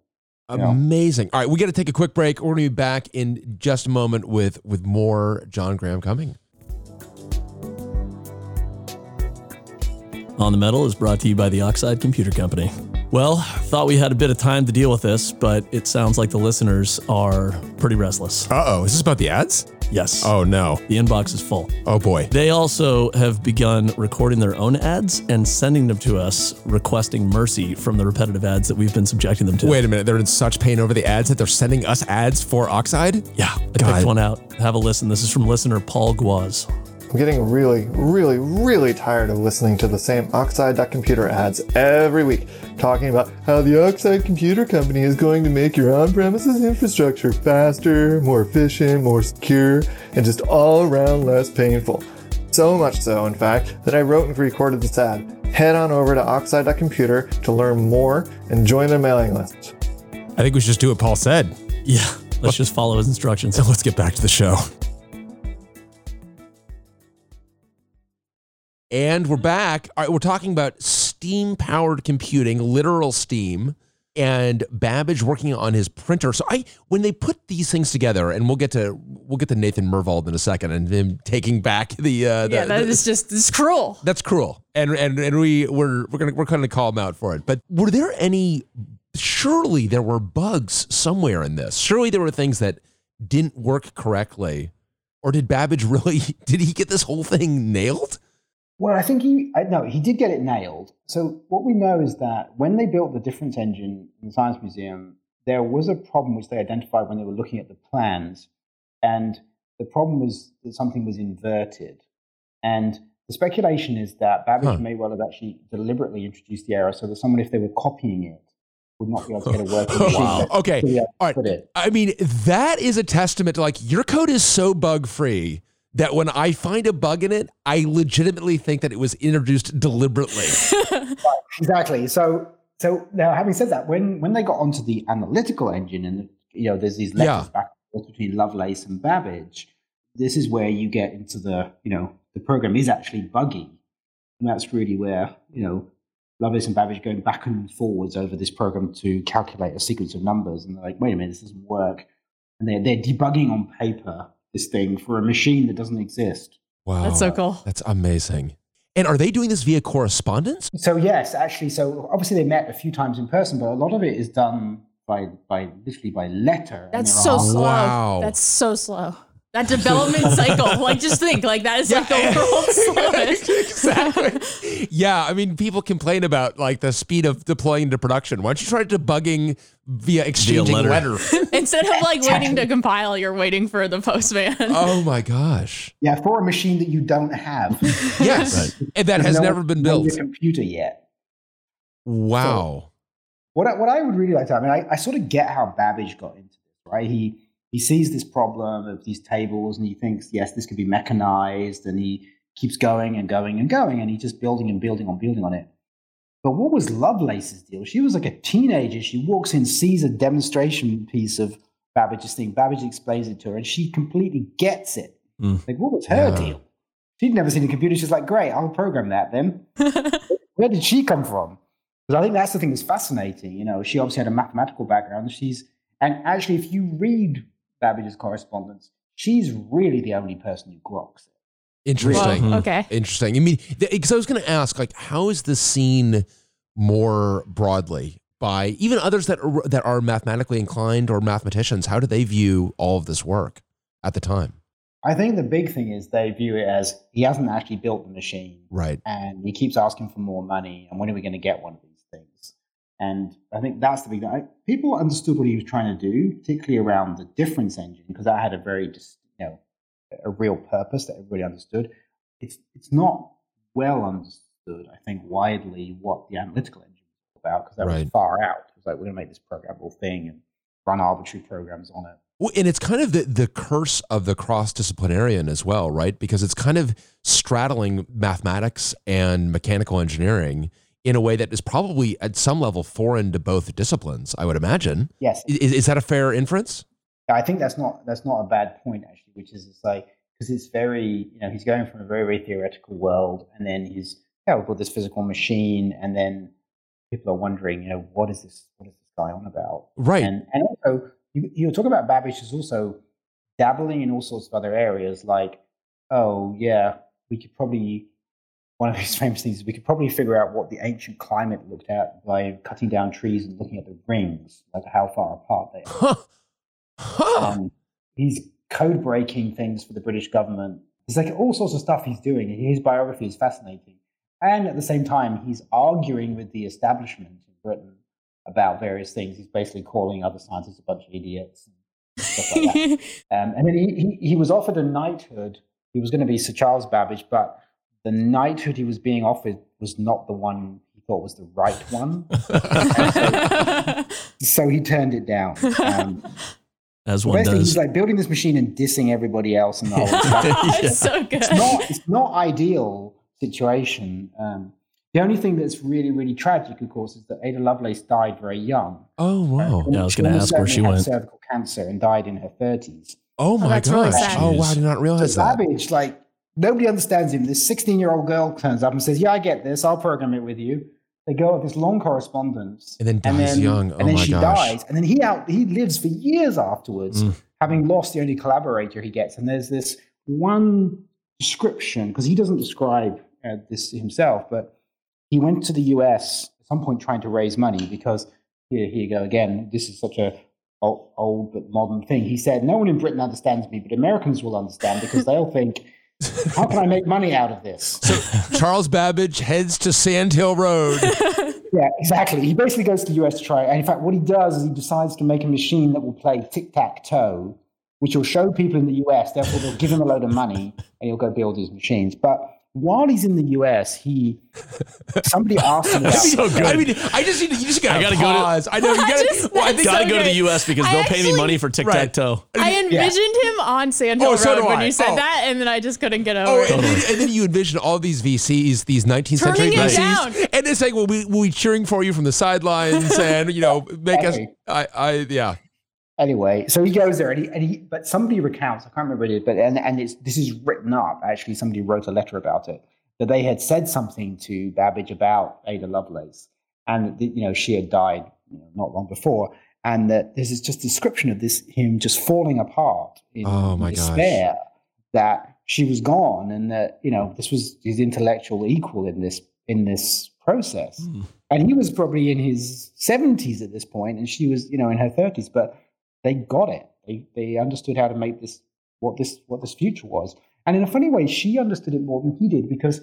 Amazing. All right, we got to take a quick break. We're going to be back in just a moment with with more John Graham-Cumming. On the Metal is brought to you by the Oxide Computer Company. Well, thought we had a bit of time to deal with this, but it sounds like the listeners are pretty restless. Uh oh, is this about the ads? Yes. Oh no. The inbox is full. Oh boy. They also have begun recording their own ads and sending them to us, requesting mercy from the repetitive ads that we've been subjecting them to. Wait a minute. They're in such pain over the ads that they're sending us ads for Oxide. Yeah, I God. picked one out. Have a listen. This is from listener Paul Guaz. I'm getting really, really, really tired of listening to the same Oxide.computer ads every week, talking about how the Oxide Computer Company is going to make your on premises infrastructure faster, more efficient, more secure, and just all around less painful. So much so, in fact, that I wrote and recorded this ad. Head on over to oxide.computer to learn more and join their mailing list. I think we should just do what Paul said. Yeah, let's just follow his instructions. So let's get back to the show. And we're back. All right, we're talking about steam powered computing, literal steam, and Babbage working on his printer. So I when they put these things together, and we'll get to we'll get to Nathan Myhrvold in a second and him taking back the uh the, yeah, that the- is just is cruel. that's cruel. And and and we we're we're gonna we're gonna call him out for it. But were there any surely there were bugs somewhere in this. Surely there were things that didn't work correctly. Or did Babbage really did he get this whole thing nailed? Well, I think he I, no, he did get it nailed. So what we know is that when they built the difference engine in the Science Museum, there was a problem which they identified when they were looking at the plans, and the problem was that something was inverted. And the speculation is that Babbage Huh. may well have actually deliberately introduced the error so that someone, if they were copying it, would not be able to get a working machine. Wow. Okay. to be able to All right. I mean, that is a testament to like your code is so bug free that when I find a bug in it, I legitimately think that it was introduced deliberately. Exactly. So, so now having said that, when when they got onto the analytical engine, and you know, there's these letters Yeah. back and forth between Lovelace and Babbage. This is where you get into the you know the program is actually buggy, and that's really where you know Lovelace and Babbage going back and forwards over this program to calculate a sequence of numbers, and they're like, wait a minute, this doesn't work, and they're they're debugging on paper this thing for a machine that doesn't exist. Wow. That's so cool. That's amazing. And are they doing this via correspondence? So yes, actually, so obviously they met a few times in person, but a lot of it is done by by literally by letter. That's so slow. Wow. That's so slow. That development cycle, like just think, like that is like the world's slowest. exactly. Yeah, I mean, people complain about like the speed of deploying to production. Why don't you try debugging via exchanging letter. letter? Instead of like waiting to compile, you're waiting for the postman. oh my gosh. Yeah, for a machine that you don't have. Yes, and that has No never one- been no built. computer yet. Wow. What I, what I would really like to, I mean, I, I sort of get how Babbage got into this, right? He he sees this problem of these tables, and he thinks, yes, this could be mechanized, and he keeps going and going and going, and he's just building and building on building on it. But what was Lovelace's deal? She was like a teenager. She walks in, sees a demonstration piece of Babbage's thing. Babbage explains it to her, and she completely gets it. Mm. Like, what was her Yeah. deal? She'd never seen a computer. She's like, great, I'll program that then. Where did she come from? Because I think that's the thing that's fascinating. You know, she obviously had a mathematical background. She's and actually, if you read Babbage's correspondence, she's really the only person who groks it. Interesting. Whoa, hmm. okay. Interesting. I mean, because I was going to ask, like, how is this seen more broadly by even others that are, that are mathematically inclined or mathematicians? How do they view all of this work at the time? I think the big thing is they view it as he hasn't actually built the machine, Right. and he keeps asking for more money. And when are we going to get one of these things? And I think that's the big thing. I, people understood what he was trying to do, particularly around the difference engine, because that had a very, you know, a real purpose that everybody understood. It's it's not well understood, I think, widely what the analytical engine was about, because that Right. was far out. It was like we're going to make this programmable thing and run arbitrary programs on it. Well, and it's kind of the, the curse of the cross disciplinarian as well, right? Because it's kind of straddling mathematics and mechanical engineering in a way that is probably at some level foreign to both disciplines, I would imagine. Yes, Is, is that a fair inference? I think that's not that's not a bad point actually, which is it's like because it's very you know he's going from a very very theoretical world, and then he's yeah we've got this physical machine, and then people are wondering you know what is this what is this guy on about? Right. And and also you you talking about Babbage is also dabbling in all sorts of other areas like oh yeah we could probably one of his famous things is we could probably figure out what the ancient climate looked at by cutting down trees and looking at the rings like how far apart they are. Huh. Um, he's code breaking things for the British government. There's like all sorts of stuff he's doing. His biography is fascinating. And at the same time, he's arguing with the establishment in Britain about various things. He's basically calling other scientists a bunch of idiots and stuff like that. Um, and then he, he, he was offered a knighthood. He was going to be Sir Charles Babbage, but the knighthood he was being offered was not the one he thought was the right one. so he turned it down. Um, as one Basically, does. he's like building this machine and dissing everybody else and the whole stuff. it's so good. it's not it's not ideal situation. Um, the only thing that's really really tragic, of course, is that Ada Lovelace died very young. Oh wow. Yeah, I was gonna ask where she certainly had went. cervical cancer and died in her thirties. Oh my that's really gosh. sad. oh wow, I did not So realize that. Babbage, like nobody understands him. This sixteen-year-old girl turns up and says, "Yeah, I get this. I'll program it with you." They go have this long correspondence, And then dies young. Oh and then she gosh. dies, and then he out he lives for years afterwards, Mm. having lost the only collaborator he gets. And there's this one description because he doesn't describe uh, this himself, but he went to the U.S. at some point trying to raise money because here, here you go again. This is such a old, old but modern thing. He said, "No one in Britain understands me, but Americans will understand because they'll think." How can I make money out of this? So Charles Babbage heads to Sand Hill Road. Yeah, exactly. He basically goes to the US to try. And in fact, what he does is he decides to make a machine that will play tic tac toe, which will show people in the US. Therefore, they'll give him a load of money and he'll go build his machines. But while he's in the US, he somebody asked him about. So good. I mean, I just need to, you just gotta I gotta go to- pause. I know you gotta. just- well, I think Gotta so go to the. U.S. because I they'll pay me money for tic tac toe. I envisioned him on Sand Hill Oh, so Road when I. you said Oh. that, and then I just couldn't get over Oh, it. and, then, and then you envision all these VCs, these 19th century Turning it VCs, down. and it's like, well, we will be cheering for you from the sidelines, and you know, make us. I, I, yeah. Anyway, so he goes there, and he, and he but somebody recounts. I can't remember what it is, but and and it's this is written up. Actually, somebody wrote a letter about it that they had said something to Babbage about Ada Lovelace, and you know she had died you know, not long before, and that there's just description of this him just falling apart in Oh, my gosh. despair that she was gone, and that you know this was his intellectual equal in this in this process Hmm. and he was probably in his 70s at this point and she was you know in her 30s but they got it. They, they understood how to make this what this what this future was. And in a funny way she understood it more than he did because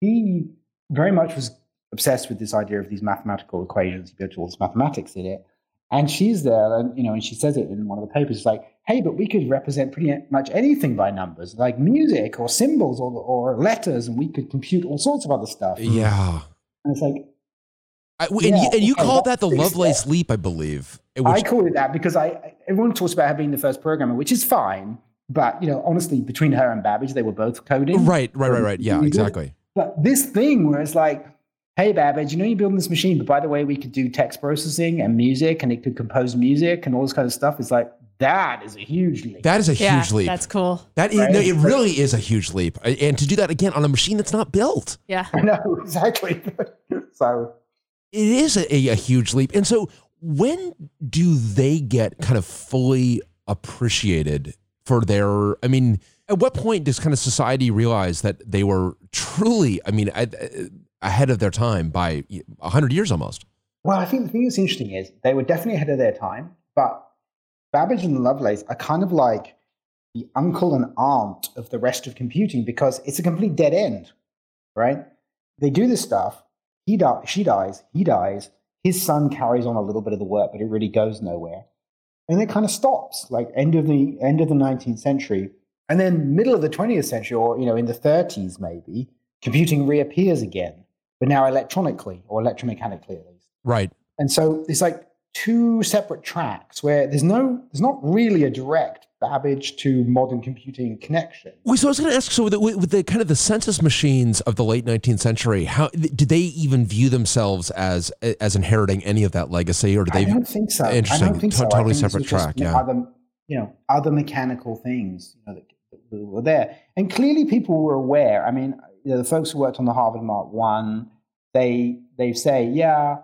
he very much was obsessed with this idea of these mathematical equations. He built all this mathematics in it. And she's there and you know and she says it in one of the papers it's like hey but we could represent pretty much anything by numbers like music or symbols or, or letters and we could compute all sorts of other stuff. Yeah. and it's like I, and, Yeah, you, and you okay, called that the Lovelace step. leap, I believe. Which, I call it that because I I- everyone talks about her being the first programmer, which is fine. But you know, honestly, between her and Babbage, they were both coding. right, right, right, right. Yeah, exactly. But this thing where it's like, hey Babbage, you know you're building this machine, but by the way, we could do text processing and music, and it could compose music and all this kind of stuff. It's like that is a huge leap. That is a yeah, huge leap. that's cool. That is, Right? no, it really is a huge leap, and to do that again on a machine that's not built. Yeah. I know exactly. so it is a, a, huge leap. And so, when do they get kind of fully appreciated for their? I mean, at what point does kind of society realize that they were truly, I mean, ahead of their time by a hundred years almost? Well, I think the thing that's interesting is they were definitely ahead of their time, but Babbage and Lovelace are kind of like the uncle and aunt of the rest of computing because it's a complete dead end, right? They do this stuff. He dies, she dies, he dies. His son carries on a little bit of the work, but it really goes nowhere. And it kind of stops, like end of the end of the 19th century. And then middle of the 20th century, or you know, in the 30s maybe, computing reappears again, but now electronically or electromechanically at least. Right. And so it's like two separate tracks where there's no, there's not really a direct Babbage to modern computing connection. Well, so I was going to ask. So with the, with the kind of the census machines of the late 19th century, how did they even view themselves as as inheriting any of that legacy, or did I they? don't think so. Interesting. I don't think so. I totally separate just, track, yeah. Other, you know, other mechanical things you know, that, that were there, and clearly people were aware. I mean, you know, the folks who worked on the Harvard Mark One, they they say, yeah,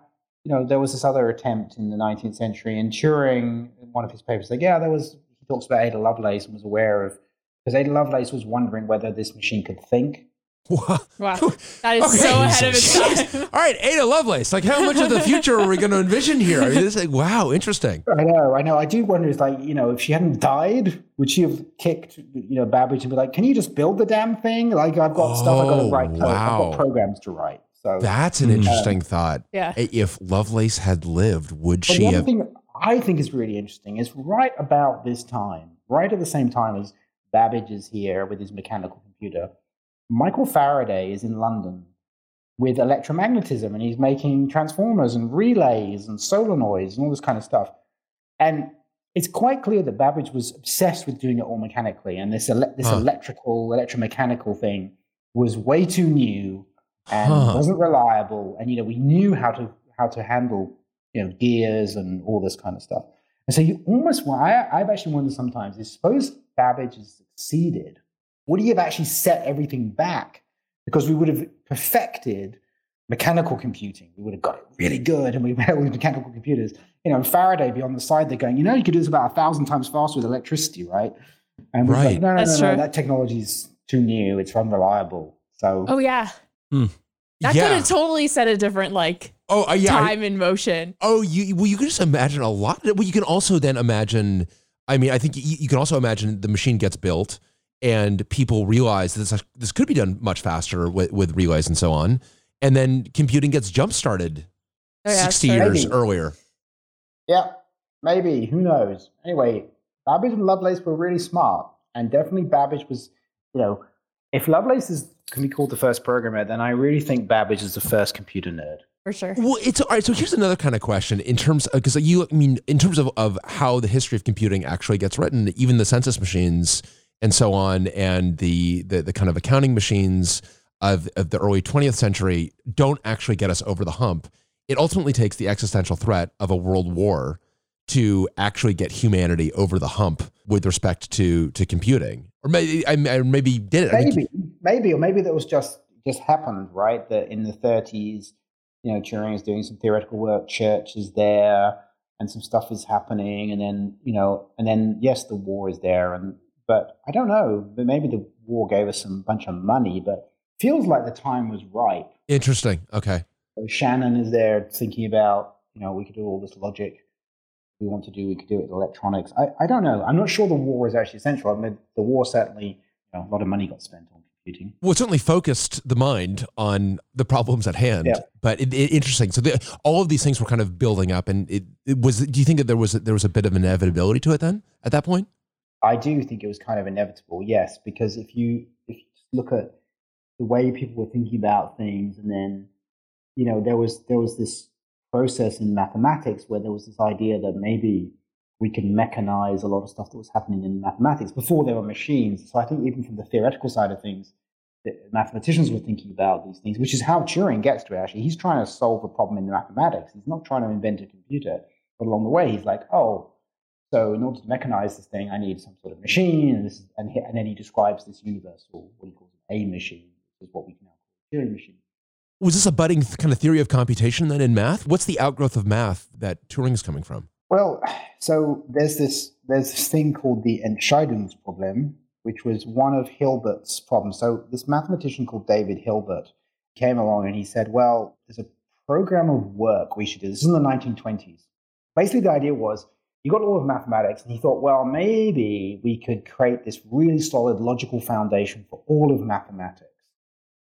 you know, there was this other attempt in the 19th century, and Turing, in one of his papers, like, yeah, there was. He talks about Ada Lovelace and was aware of because Ada Lovelace was wondering whether this machine could think. Wow. Wow. That is so ahead of its time. All right, Ada Lovelace. Like, how much of the future are we going to envision here? I mean, this is like, wow, interesting. I know, I know. I do wonder, is like, you know, if she hadn't died, would she have kicked, you know, Babbage and be like, "Can you just build the damn thing? Like, I've got stuff I've got Oh, to write. Oh, code. I've got programs to write." So, That's an mm-hmm. interesting thought. Yeah. If Lovelace had lived, would but she have? thing I think is really interesting is right about this time, right at the same time as Babbage is here with his mechanical computer, Michael Faraday is in London with electromagnetism and he's making transformers and relays and solenoids and all this kind of stuff. And it's quite clear that Babbage was obsessed with doing it all mechanically, and this ele- this Huh. electrical, electromechanical thing was way too new and Huh. wasn't reliable. And you know, we knew how to how to handle you know gears and all this kind of stuff. And so you almost want. I, I've actually wondered sometimes: is suppose Babbage has succeeded, would he have actually set everything back? Because we would have perfected mechanical computing. We would have got it really good, and we had all these mechanical computers. You know, and Faraday be on the side, they're going, you know, you could do this about a thousand times faster with electricity, right? And we're Right. like, no, no, That's no, no, true. that technology's too new. It's unreliable. So Oh yeah. Hmm. That yeah. could have totally set a different like oh, uh, yeah. I- time in motion. Oh, you well, you can just imagine a lot. Well, you can also then imagine. I mean, I think you, you can also imagine the machine gets built and people realize that this this could be done much faster with, with relays and so on, and then computing gets jump started Oh, yeah, sixty that's years Maybe. earlier. Yeah, maybe. Who knows? Anyway, Babbage and Lovelace were really smart, and definitely Babbage was, you know, if Lovelace is can be called the first programmer, then I really think Babbage is the first computer nerd. For sure. Well, it's all right. So here's another kind of question in terms because you, I mean, in terms of, of how the history of computing actually gets written, even the census machines and so on, and the the, the kind of accounting machines of, of the early 20th century don't actually get us over the hump. It ultimately takes the existential threat of a world war to actually get humanity over the hump with respect to to computing, or maybe I, I maybe did it. Maybe, maybe, or maybe that was just just happened, right? That in the 30s, you know, Turing is doing some theoretical work, Church is there, and some stuff is happening, and then you know, and then yes, the war is there, and but I don't know, but maybe the war gave us some bunch of money, but feels like the time was ripe. interesting. Okay. So Shannon is there thinking about, you know, we could do all this logic we want to do, we could do it with electronics. I, I don't know. I'm not sure the war is actually essential. I mean, the war certainly, you know, a lot of money got spent on computing. Well, it certainly focused the mind on the problems at hand. Yeah. But it, it- interesting. So the, all of these things were kind of building up, and it, it was. Do you think that there was a, there was a bit of inevitability to it then at that point? I do think it was kind of inevitable, yes, because if you if you just look at the way people were thinking about things, and then you know there was there was this process in mathematics where there was this idea that maybe we can mechanize a lot of stuff that was happening in mathematics before there were machines. So I think even from the theoretical side of things, the mathematicians were thinking about these things, which is how Turing gets to it. Actually, he's trying to solve a problem in mathematics. He's not trying to invent a computer, but along the way, he's like, oh. So in order to mechanize this thing, I need some sort of machine, and and, he, and then he describes this universal, what he calls a machine, which is what we can now call a Turing machine. Was this a budding th- kind of theory of computation then in math? What's the outgrowth of math that Turing is coming from? Well, so there's this there's this thing called the Entscheidungsproblem, which was one of Hilbert's problems. So this mathematician called David Hilbert came along and he said, "Well, there's a program of work we should do." This is in the 1920s. Basically, the idea was you got all of mathematics, and he thought, well, maybe we could create this really solid logical foundation for all of mathematics.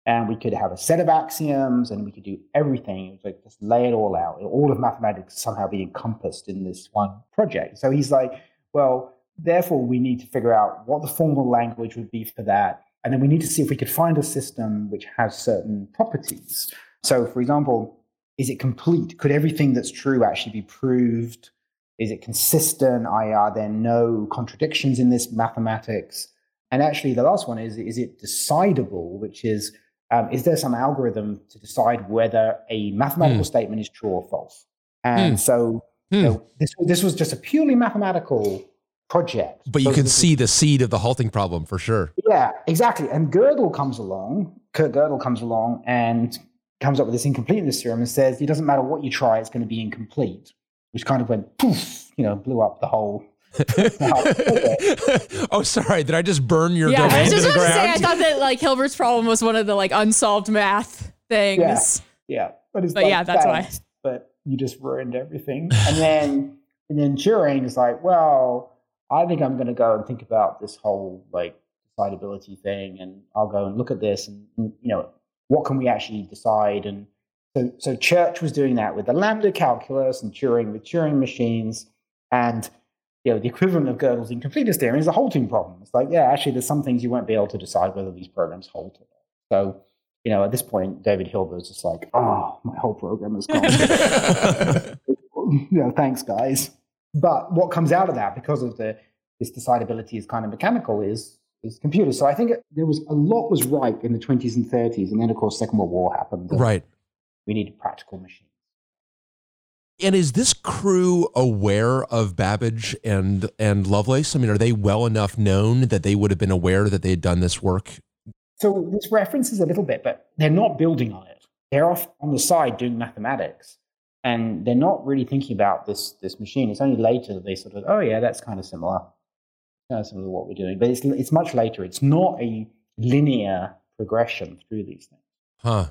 And we could have a set of axioms and we could do everything. Like just lay it all out. All of mathematics somehow be encompassed in this one project. So he's like, well, therefore we need to figure out what the formal language would be for that. And then we need to see if we could find a system which has certain properties. So, for example, is it complete? Could everything that's true actually be proved? Is it consistent? I.e., Are there no contradictions in this mathematics? And actually, the last one is is it decidable, which is um, is there some algorithm to decide whether a mathematical Hmm. statement is true or false? And Hmm. so Hmm. you know, this this was just a purely mathematical project. But you can is- see the seed of the halting problem for sure. yeah, exactly. And Gödel comes along, Kurt Gödel comes along and comes up with this incompleteness theorem and says it doesn't matter what you try, it's going to be incomplete, which kind of went poof, you know, blew up the whole. oh, sorry. Did I just burn your yeah, I domain was to just the about to say I thought that like Hilbert's problem was one of the like unsolved math things. Yeah, but it's But like, yeah, that's why. But you just ruined everything. And then and then Turing is like, well, I think I'm going to go and think about this whole like decidability thing, and I'll go and look at this, and and, you know, what can we actually decide? And so so Church was doing that with the lambda calculus, and Turing with Turing machines, and you know, the equivalent of Gödel's incompleteness theorem is the halting problem. It's like, yeah, actually, there's some things you won't be able to decide whether these programs halt or not. So, you know, at this point, David Hilbert's just like, oh, my whole program is gone. you know, thanks, guys. But what comes out of that, because of the this decidability is kind of mechanical, is is computers. So I think there was a lot was ripe in the 20s and 30s, and then of course Second World War happened. Right. We needed practical machines. And is this crew aware of Babbage and and Lovelace? I mean, are they well enough known that they would have been aware that they had done this work? So this references a little bit, but they're not building on it. They're off on the side doing mathematics, and they're not really thinking about this this machine. It's only later that they sort of, oh yeah, that's kind of similar. Kind of similar to what we're doing, but it's it's much later. It's not a linear progression through these things. Huh.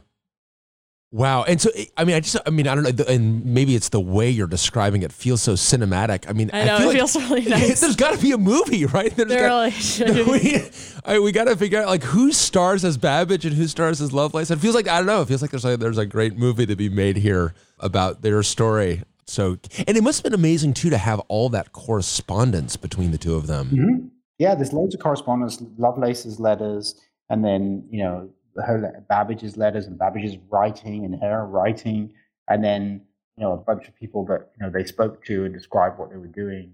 Wow. And so, I mean, I just, I mean, I don't know. And maybe it's the way you're describing it feels so cinematic. I mean, I know feel it like feels really nice. there's got to be a movie, right? There's There got- really should we, be. I, we got to figure out like who stars as Babbage and who stars as Lovelace. It feels like I don't know. It feels like there's like, there's a great movie to be made here about their story. So, and it must have been amazing too to have all that correspondence between the two of them. Mm-hmm. Yeah, there's loads of correspondence, Lovelace's letters, and then you know her Babbage's letters and Babbage's writing and her writing, and then you know a bunch of people that you know they spoke to and described what they were doing.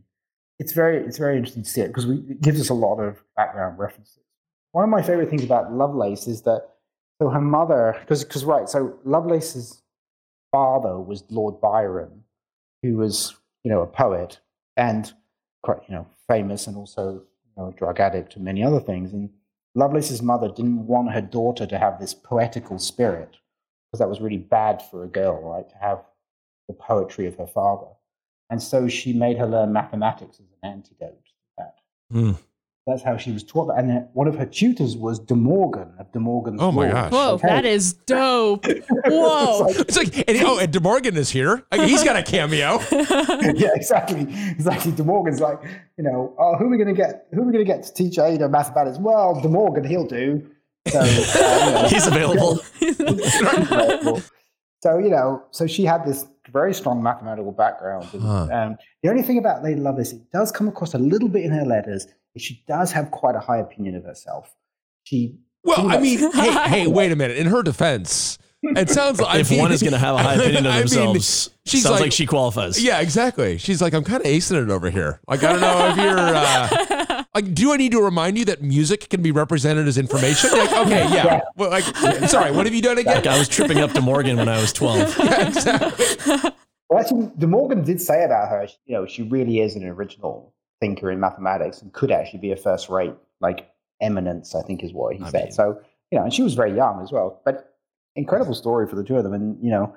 It's very it's very interesting to see it because it gives us a lot of background references. One of my favorite things about Lovelace is that so her mother because because right so Lovelace's father was Lord Byron, who was you know a poet and quite you know famous and also you know, a drug addict and many other things. And Lovelace's mother didn't want her daughter to have this poetical spirit because that was really bad for a girl, right? To have the poetry of her father, and so she made her learn mathematics as an antidote to that. Hmm. That's how she was taught. And then one of her tutors was De Morgan of De Morgan's Oh my Law. gosh. Whoa, Okay. that is dope. Whoa. It's like, and, oh, and De Morgan is here. Like, he's got a cameo. yeah, exactly. Exactly. De Morgan's like, you know, oh, who are we going to get? Who are we going to get to teach Ada mathematics? Well, De Morgan, he'll do. So, uh, you know, He's available. Available. so you know, so she had this very strong mathematical background. And, Huh. um, the only thing about Lady Lovelace, it does come across a little bit in her letters, is she does have quite a high opinion of herself. She Well, I mean, hey, hey, wait a minute. In her defense, it sounds like I if mean- one is going to have a high opinion of I mean, themselves, she's sounds like, like- she qualifies. Yeah, exactly. She's like, I'm kind of acing it over here. Like, I don't know if you're. Uh, like, do I need to remind you that music can be represented as information? Like, okay, yeah. Well, like, sorry, what have you done again? Like I was tripping up De Morgan when I was 12. Yeah, exactly. Well, actually, De Morgan did say about her, you know, she really is an original thinker in mathematics and could actually be a first-rate, like eminence, I think is what he I said. mean- so, you know, and she was very young as well. But incredible story for the two of them, and you know,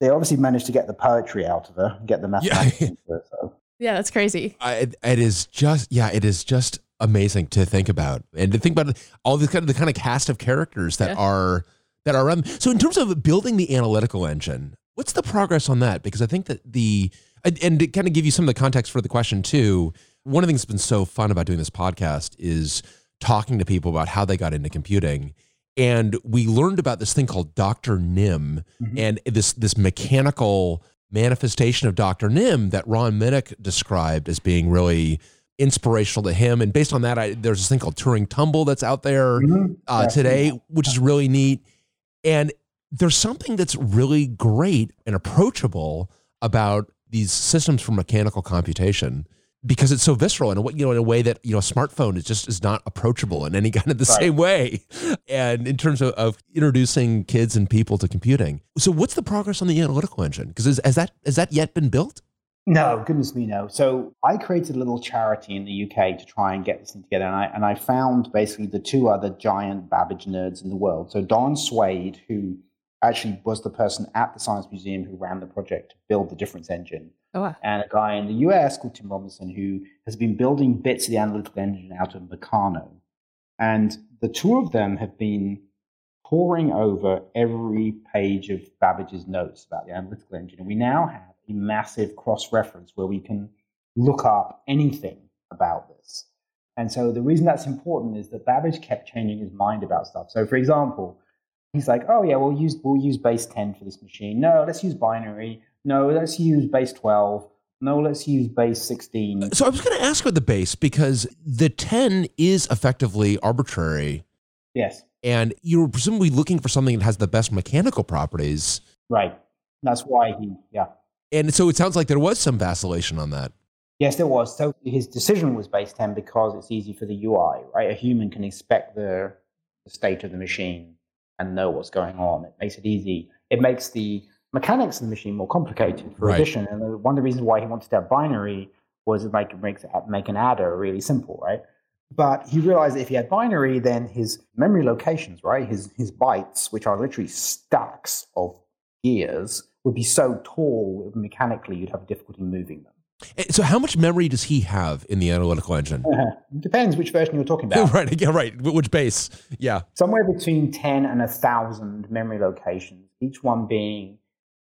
they obviously managed to get the poetry out of her, get the mathematics into her. So, Yeah, that's crazy. I, it- it is just, yeah, it is just amazing to think about and to think about all the kind of the kind of cast of characters that Yeah. are that are around. So, in terms of building the analytical engine, what's the progress on that? Because I think that the and, and to kind of give you some of the context for the question too. One of the things that's been so fun about doing this podcast is talking to people about how they got into computing. And we learned about this thing called Dr. Nim Mhm. and this this mechanical manifestation of Dr. Nim that Ron Minnich described as being really inspirational to him. And based on that, I, there's this thing called Turing Tumble that's out there Mhm. uh, today, which is really neat. And there's something that's really great and approachable about these systems for mechanical computation because it's so visceral and you know in a way that you know a smartphone is just is not approachable in any kind of the Right. same way and in terms of, of introducing kids and people to computing so what's the progress on the analytical engine because has that has that yet been built No, goodness me, no. So I created a little charity in the UK to try and get this thing together, and I and I found basically the two other giant Babbage nerds in the world. So Don Swade, who actually was the person at the Science Museum who ran the project to build the difference engine, Oh, wow. and a guy in the US called Tim Robinson who has been building bits of the analytical engine out of Meccano. And the two of them have been poring over every page of Babbage's notes about the analytical engine. And we now have a massive cross reference where we can look up anything about this. And so the reason that's important is that Babbage kept changing his mind about stuff. So, for example, he's like, "Oh yeah, we'll use we'll use base ten for this machine. No, let's use binary. No, let's use base twelve. No, let's use base sixteen. Uh, so i was going to ask about the base because the 10 is effectively arbitrary Yes, and you're presumably looking for something that has the best mechanical properties right. That's why he, yeah. and so it sounds like there was some vacillation on that Yes, there was. So his decision was base 10 because it's easy for the UI, right? A human can inspect the, the state of the machine and know what's going on. It makes it easy. It makes the mechanics of the machine more complicated for Right. addition. And one of the reasons why he wanted to have binary was it make, makes make an adder really simple, right? But he realized that if he had binary, then his memory locations, right, his his bytes, which are literally stacks of gears, would be so tall mechanically you'd have difficulty moving them. Eh, So how much memory does he have in the analytical engine? Depends which version you're talking about. right, yeah, right. Which base? Yeah. Somewhere between 10 and a 1,000 memory locations, each one being,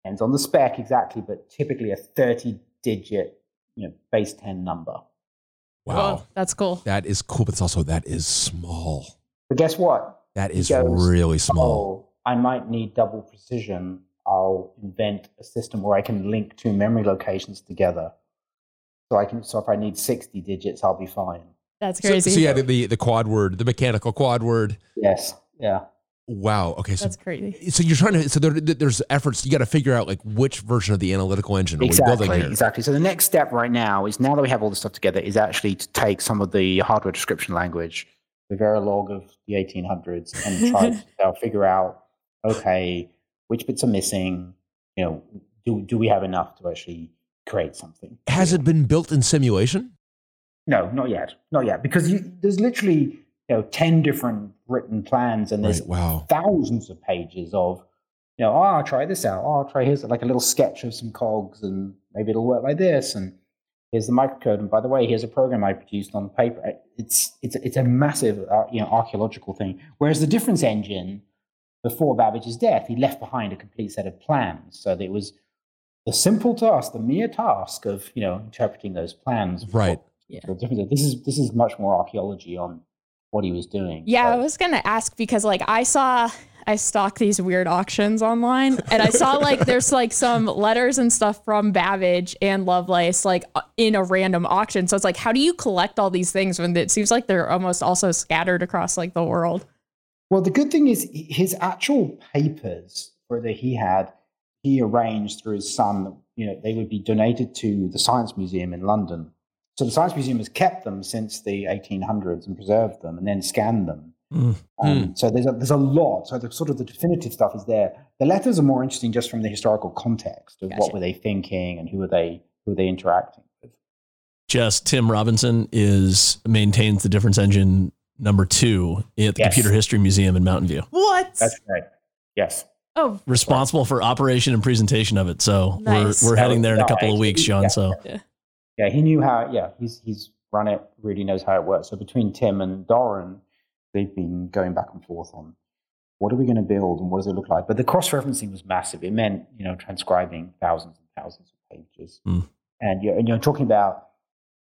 depends on the spec exactly, but typically a 30 digit you know, base 10 number. Wow. That's cool. That is cool, but it's also that is small. But guess what? That is goes, really small. Oh, I might need double precision. I'll invent a system where I can link two memory locations together. So I can. So if I need sixty digits, I'll be fine. That's So, crazy. so yeah, the, the the quad word, the mechanical quad word. Yes. Yeah. Wow. Okay. So That's crazy. so you're trying to so there, there's efforts you got to figure out like which version of the analytical engine are we Exactly. building here. Exactly. So the next step right now is now that we have all this stuff together, is actually to take some of the hardware description language, the Verilog of the 1800s, and try to uh, figure out, okay, which bits are missing. You know, do do we have enough to actually create something? Has it been built in simulation? No, not yet. Not yet. Because you, there's literally you know ten different written plans, and there's Right. Wow. thousands of pages of you know, oh, I'll try this out. Oh, I'll try here's like a little sketch of some cogs, and maybe it'll work like this. And here's the microcode. And by the way, here's a program I produced on paper. It's it's it's a massive uh, you know archaeological thing. Whereas the difference engine before Babbage's death, he left behind a complete set of plans. So that it was the simple task, the mere task of you know interpreting those plans. Right. what- the difference. This is this is much more archaeology on what he was doing. Yeah, I was gonna ask because like I saw I stalk these weird auctions online and I saw like there's like some letters and stuff from Babbage and Lovelace like uh, in a random auction. So it's like how do you collect all these things when it seems like they're almost also scattered across like the world? Well, the good thing is his actual papers that he had, he arranged through his son. that You know, they would be donated to the Science Museum in London. So the Science Museum has kept them since the 1800s and preserved them, and then scanned them. Mm. Um, So there's a, there's a lot. So the sort of the definitive stuff is there. The letters are more interesting just from the historical context of Gotcha. what were they thinking and who were they who were they interacting with. Just Tim Robinson is maintains the difference engine number two at the Yes. Computer History Museum in Mountain View. What? That's right. Yes. Oh, Responsible for operation and presentation of it. So Nice. we're we're That heading was- there in a yeah, couple of weeks, John. yeah. So Yeah, he knew how. Yeah, he's he's run it. Really knows how it works. So between Tim and Doron, they've been going back and forth on what are we going to build and what does it look like. But the cross referencing was massive. It meant you know transcribing thousands and thousands of pages, Mm. and you're and you're talking about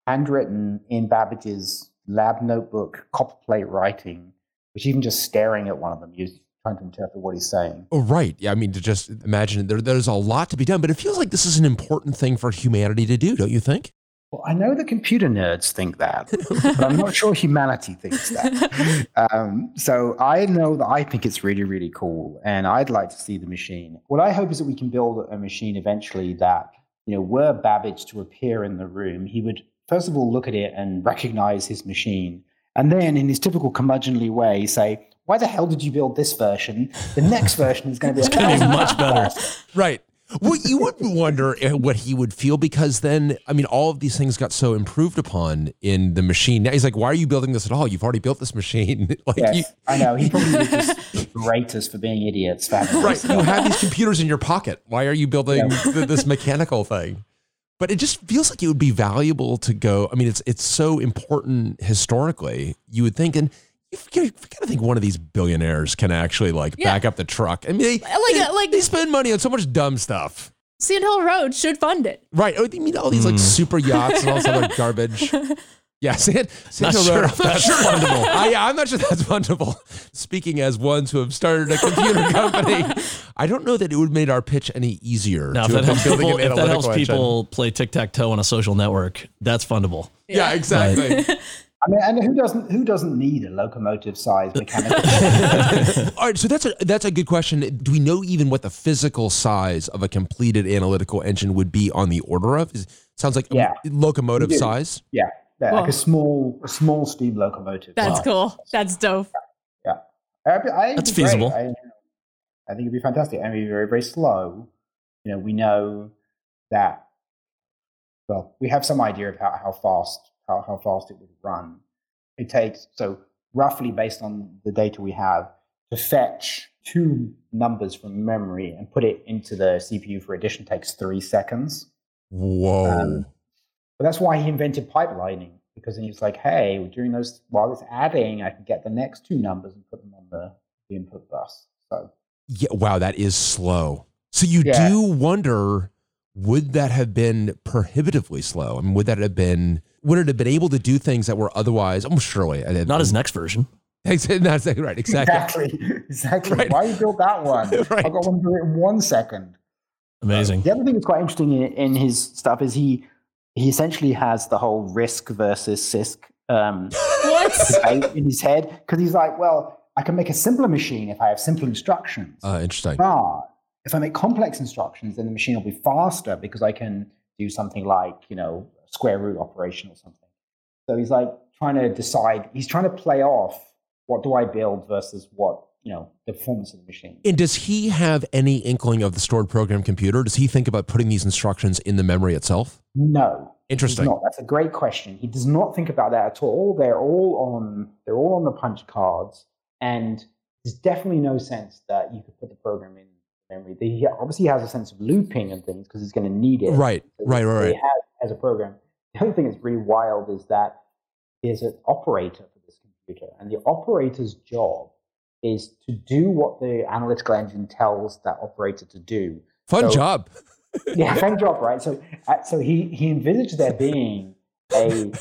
handwritten in Babbage's lab notebook copperplate writing, which even just staring at one of them, you're to interpret what he's saying. Oh, right. Yeah. I mean, to just imagine there, there's a lot to be done, but it feels like this is an important thing for humanity to do, don't you think? Well, I know the computer nerds think that, but I'm not sure humanity thinks that. Um, so I know that I think it's really, really cool, and I'd like to see the machine. What I hope is that we can build a machine eventually that, you know, were Babbage to appear in the room, he would first of all look at it and recognize his machine, and then in his typical curmudgeonly way say, "Why the hell did you build this version? The next version is going to be a gonna be much better." Right. Well, you would wonder uh, what he would feel because then, I mean, all of these things got so improved upon in the machine. Now he's like, "Why are you building this at all? You've already built this machine." like, Yes, you, I know. He probably would just berate us for being idiots. for right? You have these computers in your pocket. Why are you building th- this mechanical thing? But it just feels like it would be valuable to go. I mean, it's it's so important historically. You would think, and you got to think one of these billionaires can actually like Yeah. back up the truck. I mean, they, Like- they, uh, like- they spend money on so much dumb stuff. Sand Hill Road should fund it. Right. Oh, you mean all these like hmm. super yachts and all this other garbage? Yeah, Sand, Sand Not Hill sure Road. if that's fundable. I, yeah, I'm not sure that's fundable. Speaking as ones who have started a computer company, I don't know that it would have made our pitch any easier. now if to that helps people, if that helps engine. people play tic tac toe on a social network, that's fundable. yeah, exactly. I mean, and who doesn't who doesn't need a locomotive sized mechanical? All right, so that's a that's a good question. Do we know even what the physical size of a completed analytical engine would be on the order of? Is, Sounds like Yeah. locomotive size. Yeah, yeah like a small, a small steam locomotive. That's Wow. cool. That's dope. Uh, I, I That's it'd be great. feasible. I, I think it'd be fantastic. I mean, very, very slow. You know, we know that. Well, we have some idea of how, how fast how, how fast it would run. It takes so roughly based on the data we have to fetch two numbers from memory and put it into the CPU for addition takes three seconds. Whoa. Um, But that's why he invented pipelining because then he's like, hey, during those while it's adding, I can get the next two numbers and put them on the, the input bus. So yeah. Wow. That is slow. So you Yeah. do wonder, would that have been prohibitively slow? I mean, would that have been? Would it have been able to do things that were otherwise? I'm surely I didn't- Not his next version. That's right. Exactly. exactly, exactly. Right. Why you built that one? Right. I got one do it in one second. Amazing. The other thing that's quite interesting in, in his stuff is he he essentially has the whole RISC versus CISC um, debate in his head because he's like, well, I can make a simpler machine if I have simple instructions. Uh, interesting. But if I make complex instructions, then the machine will be faster because I can do something like, you know, square root operation or something. So he's like trying to decide, he's trying to play off what do I build versus what, you know, the performance of the machine. And does he have any inkling of the stored program computer? Does he think about putting these instructions in the memory itself? No. Interesting. That's a great question. He does not think about that at all. They're all on they're all on the punch cards. And there's definitely no sense that you could put the program in memory. He obviously has a sense of looping and things because he's going to need it. Right, So right, right, right. have as a program. The other thing that's really wild is that there's an operator for this computer, and the operator's job is to do what the analytical engine tells that operator to do. Fun So- job. Yeah, fun job, right? So, uh, so he he envisaged there being a,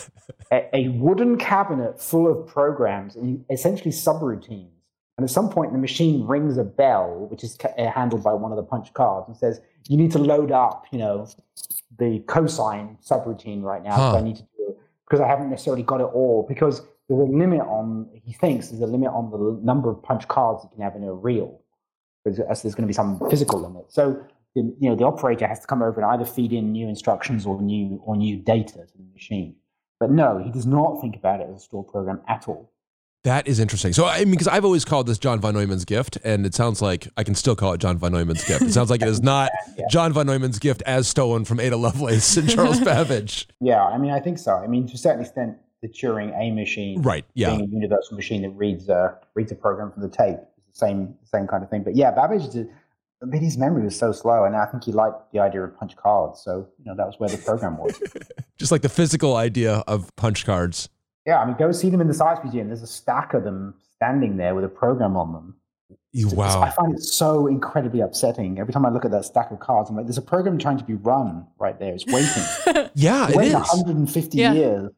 a a wooden cabinet full of programs, and essentially subroutines. And at some point, the machine rings a bell, which is uh, handled by one of the punch cards, and says, "You need to load up, you know, the cosine subroutine right now. Huh. So I need to do it because I haven't necessarily got it all. Because there's a limit on he thinks there's a limit on the number of punch cards you can have in a reel. There's, there's going to be some physical limit. So the, you know the operator has to come over and either feed in new instructions or new or new data to the machine. But no, he does not think about it as a stored program at all. That is interesting. So, I mean, because I've always called this John von Neumann's gift, and it sounds like I can still call it John von Neumann's gift. It sounds like it is not Yeah. John von Neumann's gift as stolen from Ada Lovelace and Charles Babbage. Yeah, I mean, I think so. I mean, to a certain extent, the Turing A machine, Right. Yeah. being a universal machine that reads a reads a program from the tape, is the same same kind of thing. But yeah, Babbage did. I mean, his memory was so slow, and I think he liked the idea of punch cards. So you know, that was where the program was. Just like the physical idea of punch cards. Yeah, I mean, go see them in the Science Museum. There's a stack of them standing there with a program on them. You- It's- I find it so incredibly upsetting. Every time I look at that stack of cards, I'm like, there's a program trying to be run right there. It's waiting. Yeah, It's waiting is. 150 Yeah. years,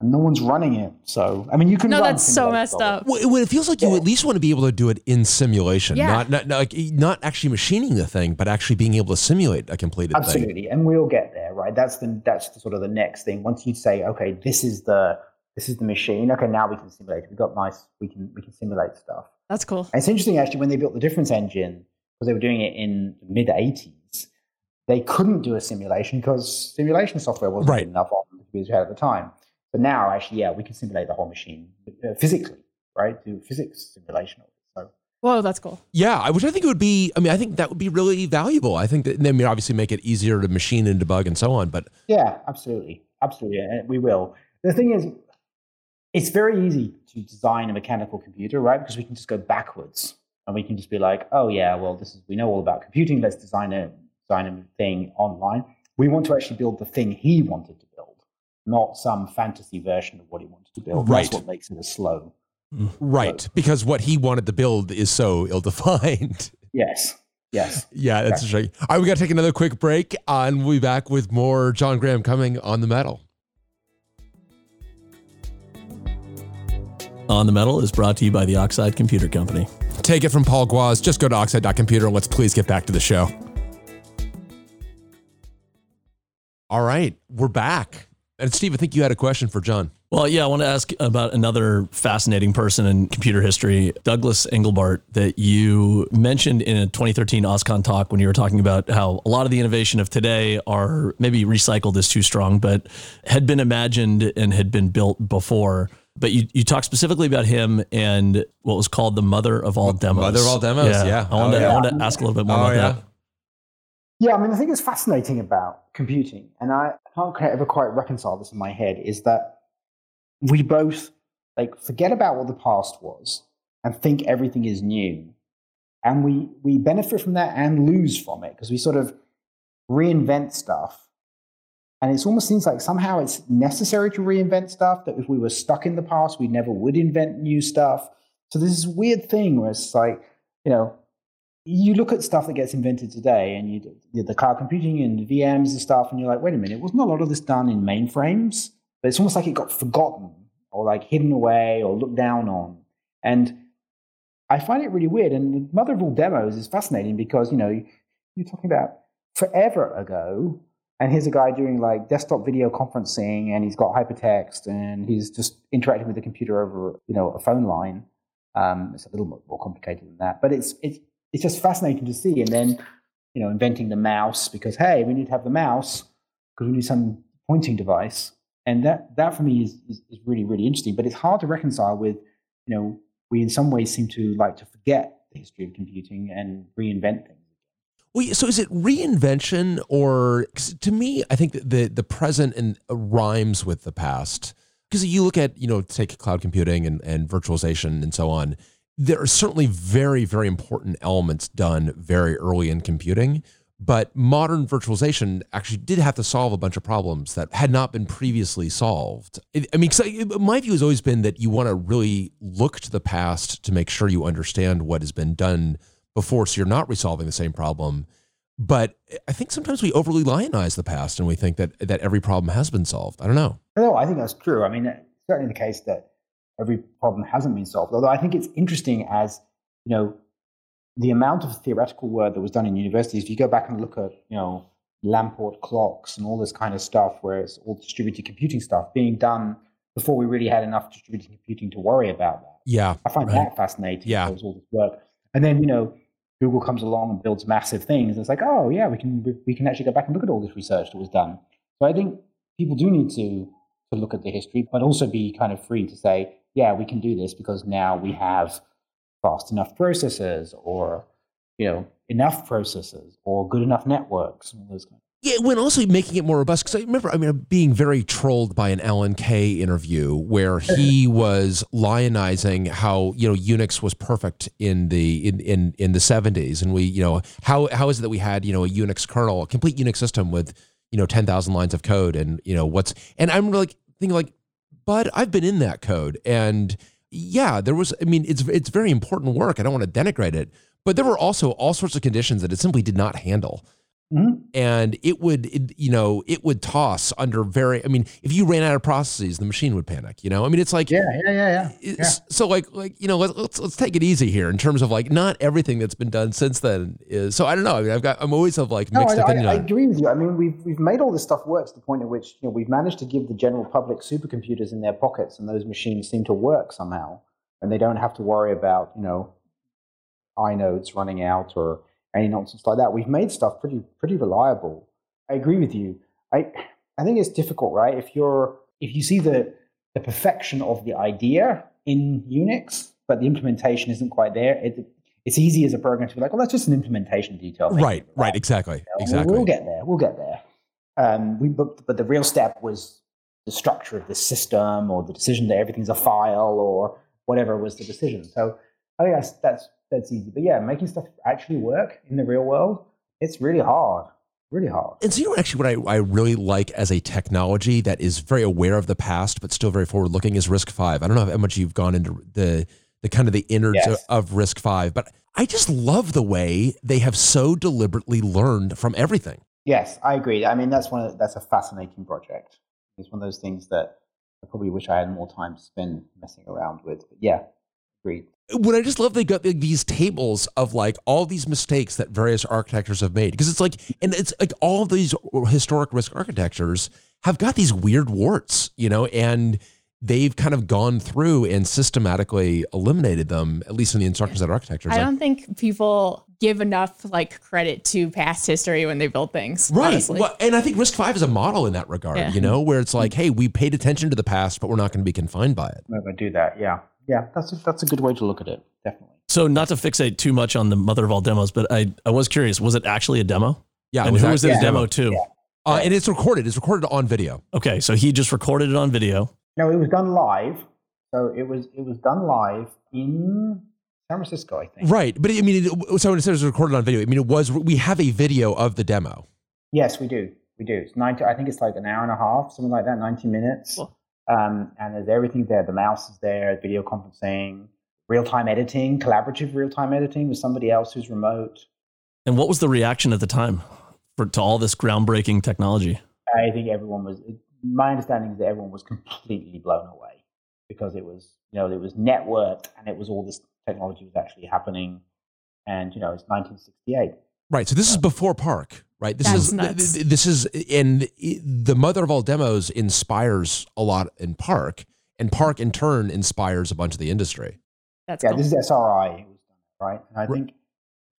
and no one's running it. So, I mean, you can. No, run that's so messed up. Well, it, well, it feels like you at least want to be able to do it in simulation, Yeah. not, not not not actually machining the thing, but actually being able to simulate a completed thing. Absolutely, and we'll get there, right? That's the that's the sort of the next thing. Once you say, okay, this is the this is the machine. Okay, now we can simulate. We've got nice. We can we can simulate stuff. That's cool. And it's interesting actually when they built the difference engine because they were doing it in the mid '80s. They couldn't do a simulation because simulation software wasn't Right. enough on the computers we had at the time. But now, actually, yeah, we can simulate the whole machine uh, physically, right? Do physics simulation of it. So Whoa, that's cool. Yeah, I- which I think it would be. I mean, I think that would be really valuable. I think that I mean, obviously, make it easier to machine and debug and so on. But Yeah, absolutely. Absolutely. And we will. The thing is, it's very easy to design a mechanical computer, right? Because we can just go backwards and we can just be like, oh, yeah, well, this is, we know all about computing. Let's design a, design a thing online. We want to actually build the thing he wanted to build, not some fantasy version of what he wanted to build. Right. That's what makes it a slow. right, because what he wanted to build is so ill-defined. Yes. Yes. yeah, that's right. All right, we got to take another quick break, uh, and we'll be back with more John Graham-Cumming on the metal. On the Metal is brought to you by the Oxide Computer Company. Take it from Paul Guaz. Just go to oxide.computer and let's please get back to the show. All right, we're back. And Steve, I think you had a question for John. Well, yeah, I want to ask about another fascinating person in computer history, Douglas Engelbart, that you mentioned in a 2013 OSCON talk when you were talking about how a lot of the innovation of today are maybe recycled is too strong, but had been imagined and had been built before. But you, you talked specifically about him and what was called the mother of all demos. Mother of all demos, yeah. I, wanted, Oh, yeah. I wanted oh, to ask a little bit more Oh, about yeah. that. Yeah, I mean, the thing that's fascinating about computing, and I can't quite- ever quite reconcile this in my head, is that we both like forget about what the past was and think everything is new, and we we benefit from that and lose from it because we sort of reinvent stuff, and it almost seems like somehow it's necessary to reinvent stuff. That if we were stuck in the past, we never would invent new stuff. So there's this weird thing where it's like, you know, you look at stuff that gets invented today and you the cloud computing and VMs and stuff, and you're like, wait a minute, wasn't a lot of this done in mainframes? But it's almost like it got forgotten or like hidden away or looked down on. And I find it really weird. And the mother of all demos is fascinating because, you know, you're talking about forever ago, and here's a guy doing like desktop video conferencing and he's got hypertext and he's just interacting with the computer over, you know, a phone line. Um, it's a little more complicated than that, but it's it's it's just fascinating to see. And then, you know, inventing the mouse because hey, we need to have the mouse because we need some pointing device. And that that for me is, is is really really interesting. But it's hard to reconcile with, you know, we in some ways seem to like to forget the history of computing and reinvent things. Well, so is it reinvention or to me, I think the the present and uh, rhymes with the past. Because you look at, you know, take cloud computing and, and virtualization and so on, there are certainly very, very important elements done very early in computing. But modern virtualization actually did have to solve a bunch of problems that had not been previously solved. I mean, I- my view has always been that you want to really look to the past to make sure you understand what has been done before, so you're not resolving the same problem. But I think sometimes we overly lionize the past and we think that that every problem has been solved. I don't know. No, I think that's true. I mean, it's certainly the case that every problem hasn't been solved. Although I think it's interesting as, you know, the amount of theoretical work that was done in universities, if you go back and look at, you know, Lamport clocks and all this kind of stuff, where it's all distributed computing stuff being done before we really had enough distributed computing to worry about that. Yeah, I find Right. that fascinating. Yeah. All this work. And then, you know, Google comes along and builds massive things. It's like, oh, yeah, we can, we can actually go back and look at all this research that was done. So I think people do need to, to look at the history, but also be kind of free to say, yeah, we can do this because now we have fast enough processors or, you know, enough processors or good enough networks and all those kind of Yeah, when also making it more robust. Because I remember, I mean, being very trolled by an Alan Kay interview where he uh-huh. was lionizing how you know Unix was perfect in the in in in the seventies, and we you know how how is it that we had you know a Unix kernel, a complete Unix system with you know ten thousand lines of code, and you know what's and I'm like thinking like, Bud, I've been in that code, and yeah, there was. I mean, it's it's very important work. I don't want to denigrate it, but there were also all sorts of conditions that it simply did not handle Mhm. and it would it, you know it would toss under very i mean if you ran out of processes the machine would panic you know i mean it's like Yeah, yeah, yeah, yeah. yeah. so like like you know let's, let's let's take it easy here in terms of like not everything that's been done since then is so i don't know i mean i've got i'm always of like mixed I, I, opinion I it. agree with you. I mean, we've we've made all this stuff work to the point at which you know we've managed to give the general public supercomputers in their pockets, and those machines seem to work somehow, and they don't have to worry about you know inodes running out or any nonsense like that. We've made stuff pretty pretty reliable. I agree with you. I I think it's difficult, right? If you're if you see the the perfection of the idea in Unix, but the implementation isn't quite there, it, it's easy as a program to be like, well, that's just an implementation detail. Right right exactly We'll- exactly We'll get there. We'll get there. Um, we, but, but the real step was the structure of the system, or the decision that everything's a file, or whatever was the decision. So I think that's that's that's easy. But yeah, making stuff actually work in the real world, it's really hard. Really hard. and so you know actually what I, I really like as a technology that is very aware of the past but still very forward looking is RISC-V i don't know how much you've gone into the the kind of the innards Yes. of, of RISC-V but i just love the way they have so deliberately learned from everything Yes, I agree. I mean, that's one. Of, that's a fascinating project. It's one of those things that I probably wish I had more time to spend messing around with. But yeah, agreed. When I just love they got like, these tables of like all these mistakes that various architectures have made because it's like and it's like all of these historic RISC architectures have got these weird warts, you know, and they've kind of gone through and systematically eliminated them, at least in the instructions that architecture. I don't think people give enough like credit to past history when they build things. Right. Well, and I think RISC-V is a model in that regard, Yeah. you know, where it's like, hey, we paid attention to the past, but we're not going to be confined by it. I'm going to do that. Yeah, yeah. That's a, that's a good way to look at it. Definitely. So not to fixate too much on the mother of all demos, but I, I was curious, was it actually a demo? Yeah. and who was it a demo to? Yeah. Uh, and it's recorded. It's recorded on video. Okay, so he just recorded it on video. No, it was done live. So it was it was done live in San Francisco, I think. Right. But I mean, it, so when it says it was recorded on video, I mean, it was, we have a video of the demo. Yes, we do. We do. It's ninety. I think it's like an hour and a half, something like that, ninety minutes. Cool. Um, and there's everything there. The mouse is there, video conferencing, real time editing, collaborative real time editing with somebody else who's remote. And what was the reaction at the time for to all this groundbreaking technology? I think everyone was. My understanding is that everyone was completely blown away because it was, you know, it was networked and it was all this technology was actually happening, and you know, it's 1968. Right. So this is before PARC, right? This That's is nuts. th- this is and it- the mother of all demos inspires a lot in PARC, and PARC in turn inspires a bunch of the industry. That's Yeah, cool. this is SRI. Was done, right? And I Right. think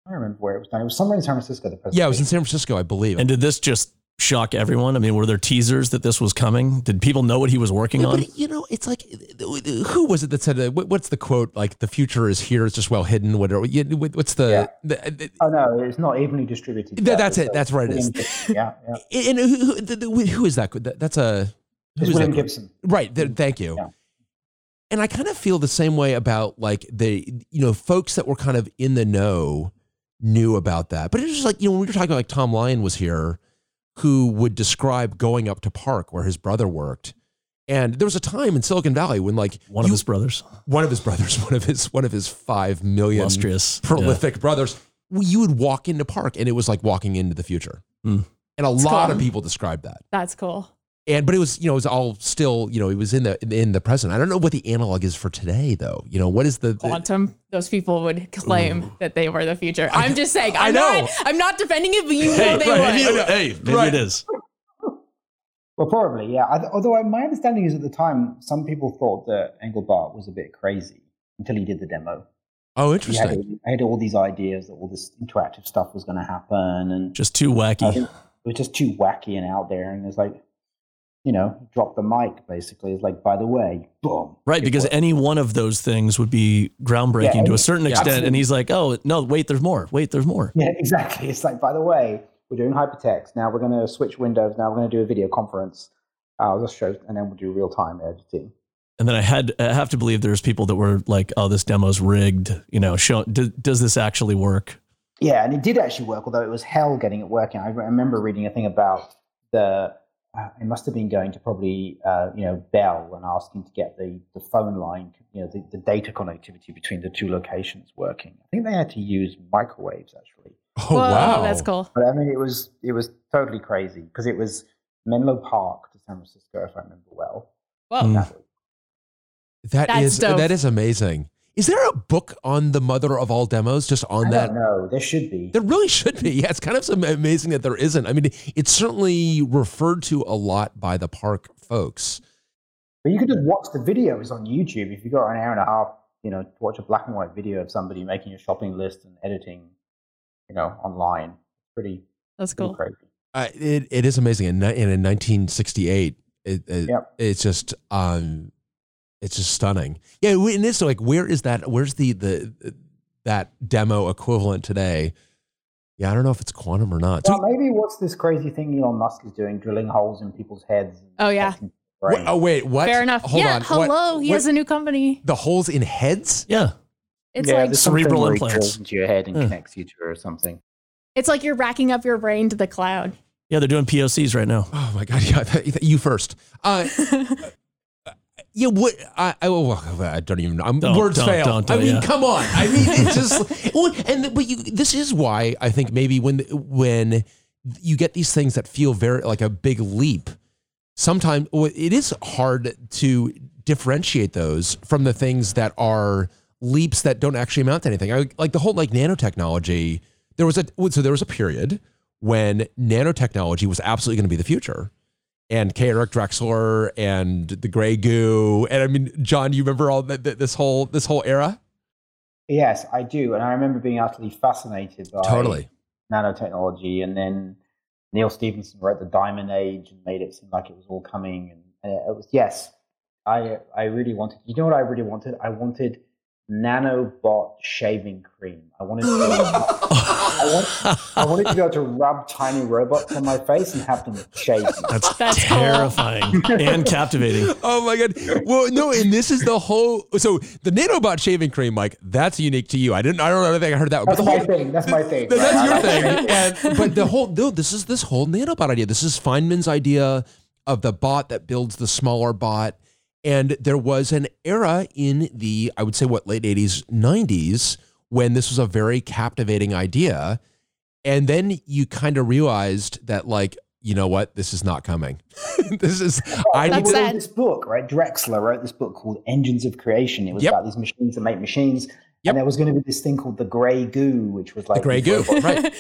I remember where it was done. It was somewhere in San Francisco. The Yeah, it was in. San Francisco, I believe. And did this just shock everyone? I mean, were there teasers that this was coming? Did people know what he was working Yeah, on? but you know, it's like who was it that said uh, what's the quote? Like the future is here; it's just well hidden. Whatever. Yeah, what- What's the? Yeah. the- the- Oh no, it's not evenly distributed. That- yet. that's it. uh, That's right, it William is. Gibson. Yeah, yeah. and who, who, the- the- who is that? That- That's a. who It's is William that? Gibson. Right. th- thank you. Yeah. And I kind of feel the same way about like the you know folks that were kind of in the know knew about that, but it's just like you know when we were talking about like Tom Lyon was here, who would describe going up to PARC where his brother worked, and there was a time in Silicon Valley when like One of his brothers, one of his brothers, one of his one of his five million illustrious, prolific brothers, you would walk into PARC and it was like walking into the future, Hmm. and a It's lot cool. of people described that. That's cool. And but it was you know it was all still you know it was in the in the present. I don't know what the analog is for today though. You know what is the, the Quantum. Those people would claim that they were the future. I'm just saying. I I'm know. Not, I'm not defending it, but you know they right, would. maybe, hey, maybe Right. it is. Well, probably, yeah. I, although my understanding is at the time, some people thought that Engelbart was a bit crazy until he did the demo. oh He interesting had, he had all these ideas that all this interactive stuff was going to happen, and Just too wacky. think it was just too wacky and out there. And it's like, you know, drop the mic. Basically, it's like, by the way, boom. Right, because worked. any one of those things would be groundbreaking Yeah, to a certain yeah, extent. And he's like, oh, no, wait, there's more. Wait, there's more. yeah, exactly. It's like, by the way, we're doing hypertext now. We're going to switch windows. Now we're going to do a video conference. Uh, I'll just show, and then we'll do real time editing. And then I had I have to believe there's people that were like, oh, this demo's rigged. You know, show, do, does this actually work? Yeah, and it did actually work, although it was hell getting it working. I remember reading a thing about the. Uh, it must have been going to probably uh, you know Bell and asking to get the, the phone line, you know, the, the data connectivity between the two locations working. I think they had to use microwaves actually. oh Whoa, wow that's cool. But I mean, it was it was totally crazy because it was Menlo Park to San Francisco, if I remember well. Whoa. Mm. That that is dope. that is amazing. Is there a book on the mother of all demos just on I that? don't. There should be. There really should be. Yeah, it's kind of amazing that there isn't. I mean, it's certainly referred to a lot by the PARC folks. But you could just watch the videos on YouTube if you got an hour and a half, you know, to watch a black and white video of somebody making a shopping list and editing, you know, online. Pretty, That's pretty cool. crazy. Uh, it it is amazing. And in, in 1968, it, it, Yep. it's just um, it's just stunning. Yeah, and it's like where is that? Where's the the that demo equivalent today? Yeah, I don't know if it's quantum or not. Well, So- maybe what's this crazy thing Elon Musk is doing, drilling holes in people's heads? Oh, yeah. testing Wha- brains. oh wait, what? Fair enough. Hold yeah. on. What- Hello. he what- has a new company. the holes in heads. Yeah. It's yeah, like there's Cerebral where he implants. into your head and Yeah. connects you to or something. it's like you're racking up your brain to the cloud. Yeah, they're doing POCs right now. Oh my god! Yeah, you first. Uh, yeah, what? I, I, oh, well, I don't even. know. I'm, Don't- words don't- fail. don't do I mean, yeah. come on. I mean, it's just. and but you. This is why I think maybe when when you get these things that feel very like a big leap, sometimes it is hard to differentiate those from the things that are leaps that don't actually amount to anything. I, like the whole like nanotechnology. There was a so there was a period when nanotechnology was absolutely going to be the future. And K. Eric Drexler and the Gray Goo. And I mean, John, you remember all this whole this whole era? Yes, I do, and I remember being utterly fascinated by Totally. nanotechnology. And then Neal Stephenson wrote the Diamond Age and made it seem like it was all coming. And, and it was yes, I I really wanted. You know what I really wanted? I wanted nanobot shaving cream. I wanted to. I, want, I wanted to be able to rub tiny robots on my face and have them shave me. That's, That's cool. terrifying and captivating. Oh my god! Well, no, and this is the whole. So the nanobot shaving cream, Mike, that's unique to you. I didn't. I don't know. I think I heard that. That's but the my whole, thing. That's my thing. Th- That's right? your thing. And, but the whole no, this is this whole nanobot idea. This is Feynman's idea of the bot that builds the smaller bot. And there was an era in the, I would say, what late '80s, '90s, when this was a very captivating idea. And then you kind of realized that, like, you know what, this is not coming. this is I He need That's to. wrote sad. this book, right? Drexler wrote this book called Engines of Creation. It was Yep. about these machines that make machines. Yep. And there was going to be this thing called the Grey Goo, which was like Grey Goo, right.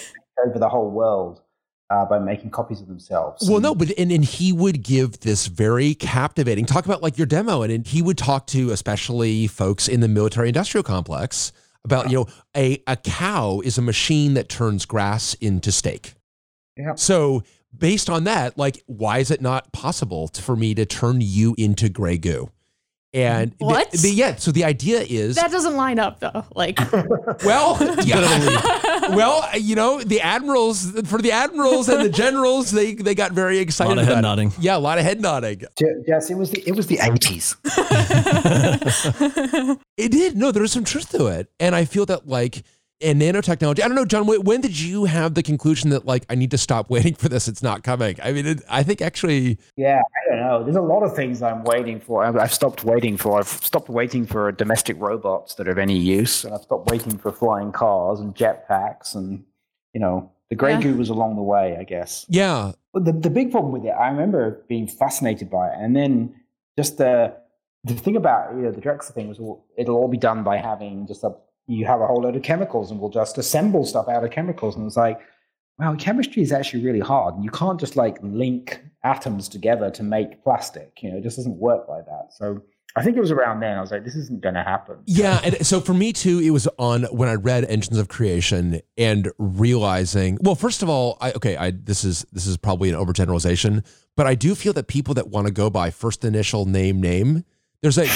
over the whole world uh, by making copies of themselves. Well, no, but and, and he would give this very captivating talk about like your demo, and, and he would talk to especially folks in the military industrial complex about you know a a cow is a machine that turns grass into steak. Yeah. So based on that, like, why is it not possible to, for me to turn you into gray goo? And the- What? the- yeah, so the idea is That doesn't line up though. Like, well, yeah. well, you know, the admirals for the admirals and the generals, they they got very excited. A Lot of head about it. nodding. Yeah, a lot of head nodding. Yes, it was the it was the eighties. It did. No, there was some truth to it, and I feel that like in nanotechnology. I don't know, John. When did you have the conclusion that like I need to stop waiting for this? It's not coming. I mean, it, I think actually, Yeah, I don't know. There's a lot of things I'm waiting for. I've, I've stopped waiting for. I've stopped waiting for domestic robots that are of any use, and I've stopped waiting for flying cars and jetpacks, and you know, the Grey Yeah. Goo was along the way, I guess. yeah, But the, the big problem with it, I remember being fascinated by it, and then just the the thing about you know the Drexler thing was all, it'll all be done by having just a you have a whole load of chemicals, and we'll just assemble stuff out of chemicals, and it's like, well, chemistry is actually really hard, you can't just like link atoms together to make plastic. You know, it just doesn't work like that. So I think it was around then I was like, this isn't going to happen. yeah. And so for me too, it was on when I read Engines of Creation and realizing. Well, first of all, I okay, I this is this is probably an overgeneralization, but I do feel that people that want to go by first initial name name, there's a.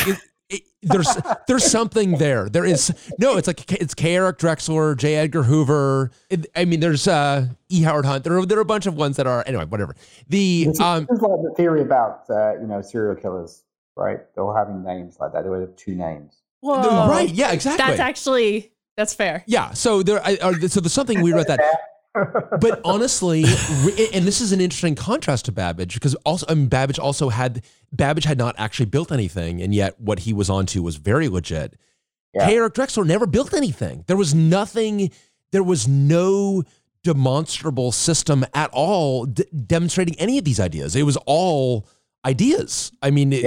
It, it, there's there's something there. There is no. It's like it's K. Eric Drexler, J. Edgar Hoover. It, I mean, there's uh, E. Howard Hunt. There are there are a bunch of ones that are anyway. Whatever. The This is, um this is like the theory about uh, you know serial killers, right? They're all having names like that. They would have two names. whoa. right. Yeah. Exactly. That's actually that's fair. yeah. So there. I, uh, so there's something weird about that. But honestly, and this is an interesting contrast to Babbage because also I mean, Babbage also had Babbage had not actually built anything, and yet what he was onto was very legit. Yeah. K. Eric Drexler never built anything. There was nothing. There was no demonstrable system at all d- demonstrating any of these ideas. It was all ideas. I mean, it-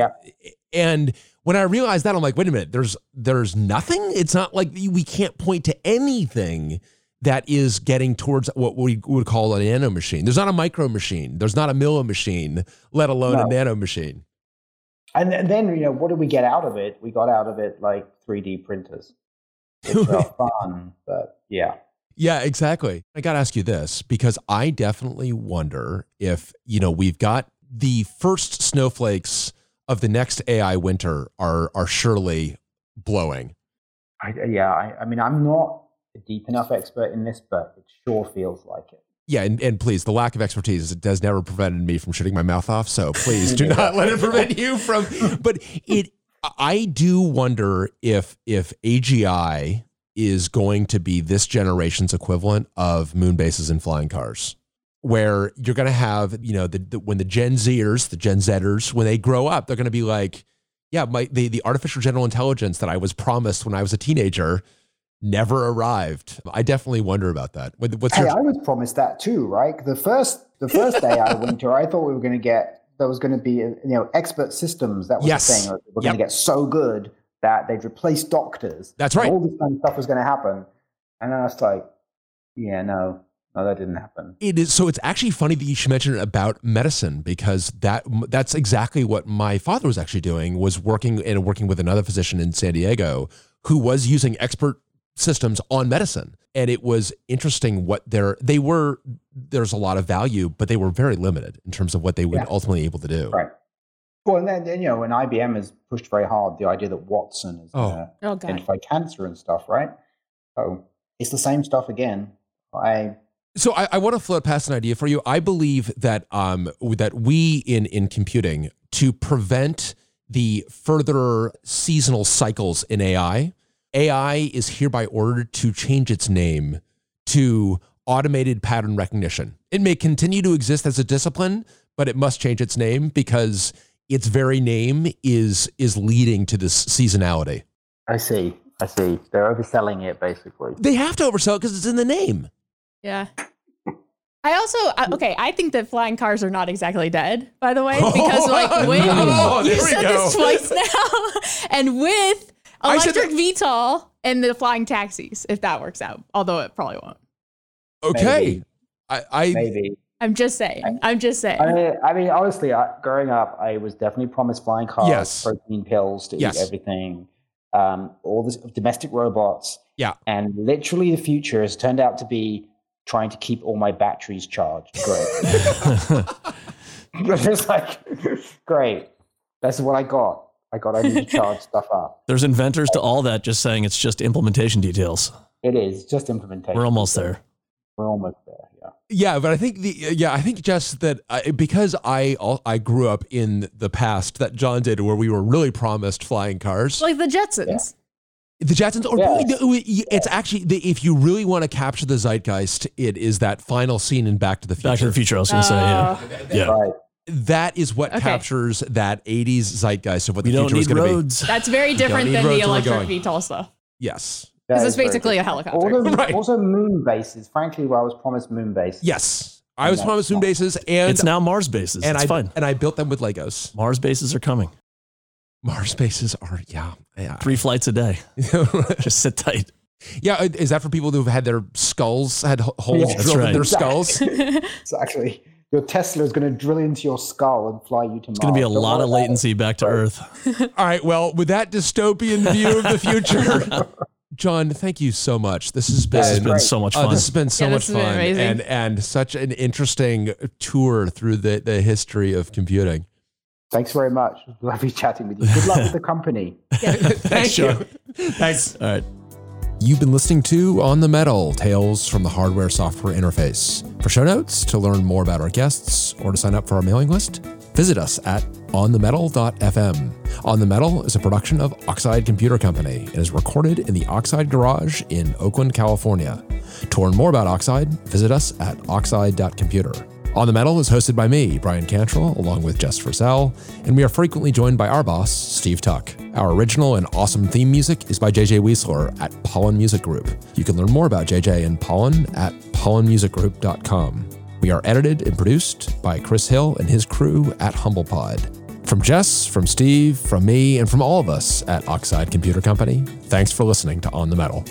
and when I realized that, I'm like, wait a minute. There's there's nothing. It's not like we can't point to anything that is getting towards what we would call a nano machine. There's not a micro machine. There's not a milli machine, let alone a No. nano machine. And then, you know, what did we get out of it? We got out of it like 3D printers. Which are fun, but yeah. Yeah, exactly. I got to ask you this because I definitely wonder if, you know, we've got the first snowflakes of the next AI winter are are surely blowing. I, yeah, I, I mean, I'm not a deep enough expert in this, but it sure feels like it. Yeah, and, and please, the lack of expertise has never prevented me from shutting my mouth off. So please do not let it prevent you from. But it, I do wonder if if AGI is going to be this generation's equivalent of moon bases and flying cars, where you're going to have, you know, the, the when the Gen Zers, the Gen Zers, when they grow up, they're going to be like, yeah, my the the artificial general intelligence that I was promised when I was a teenager never arrived. I definitely wonder about that. What's Hey, your I was promised that too, right? The first, the first AI winter, I thought we were going to get there was going to be, you know, expert systems. That was Yes. the thing. We're Yep. going to get so good that they'd replace doctors. That's right. All this kind of stuff was going to happen, and I was like, yeah, no, no, that didn't happen. It is so. It's actually funny that you should mention about medicine because that that's exactly what my father was actually doing. Was working and working with another physician in San Diego who was using expert systems on medicine, and it was interesting what they're they were. There's a lot of value, but they were very limited in terms of what they would Yeah. ultimately able to do. Right. Well, and then, then you know, when IBM has pushed very hard the idea that Watson is Oh. going to oh, identify cancer and stuff, right? So it's the same stuff again. I So I, I want to float past an idea for you. I believe that um that we in in computing to prevent the further seasonal cycles in AI, AI is hereby ordered to change its name to automated pattern recognition. It may continue to exist as a discipline, but it must change its name because its very name is is leading to this seasonality. I see. I see. They're overselling it basically. They have to oversell it because it's in the name. Yeah. I also okay. I think that flying cars are not exactly dead, by the way, because like with Oh, you we said go. this twice now, and with I said electric VTOL and the flying taxis, if that works out, although it probably won't. Okay. Maybe. I, I Maybe. I'm just saying. I'm just saying. I mean, I mean, honestly, I, growing up, I was definitely promised flying cars, Yes. protein pills to Yes. eat everything, um, all this domestic robots. Yeah. And literally, the future has turned out to be trying to keep all my batteries charged. Great. it's like, great. That's what I got. I got. I need to charge stuff up. There's inventors to all that just saying it's just implementation details. It is just implementation. We're almost there. We're almost there. Yeah. Yeah, but I think the yeah, I think just that I, because I al- I grew up in the past that John did, where we were really promised flying cars, like the Jetsons. the Jetsons. Or Yes. no, it- it's actually the, if you really want to capture the zeitgeist, it is that final scene in Back to the Future. Back to the Future, I was going to say, yeah. Oh, Yeah. Right. That is what Okay. captures that '80s zeitgeist of what We the don't future was going to be. roads. That's very different than the electric going. VTOL stuff. Yes, Because it's basically a helicopter. Also, Right. also moon bases. Frankly, well, I was promised moon bases. yes. I was And promised moon bases, and It's now Mars bases. and it's I fine. and I built them with Legos. Mars bases are coming. Mars bases are yeah, yeah. Three flights a day. Just sit tight. Yeah, is that for people who've had their skulls had holes Yeah, that's drilled in their skulls? It's actually your Tesla is going to drill into your skull and fly you to Mars. It's going to be a Don't lot of about it. latency back to Earth. All right. Well, with that dystopian view of the future, John, thank you so much. This has been, This has been so much uh, fun. this has been so Yeah, much this has fun amazing. and and such an interesting tour through the the history of computing. Thanks very much. Lovely chatting with you. Good luck with the company. Thank you. Thanks. All right. You've been listening to On the Metal Tales from the Hardware Software Interface. For show notes, to learn more about our guests, or to sign up for our mailing list, visit us at onthemetal.fm. On the Metal is a production of Oxide Computer Company and is recorded in the Oxide Garage in Oakland, California. To learn more about Oxide, visit us at oxide.computer. On the Metal is hosted by me, Bryan Cantrill, along with Jess Frazelle, and we are frequently joined by our boss, Steve Tuck. Our original and awesome theme music is by JJ Wiesler at Pollen Music Group. You can learn more about JJ and Pollen at pollenmusicgroup.com. We are edited and produced by Chris Hill and his crew at HumblePod. From Jess, from Steve, from me, and from all of us at Oxide Computer Company, thanks for listening to On the Metal.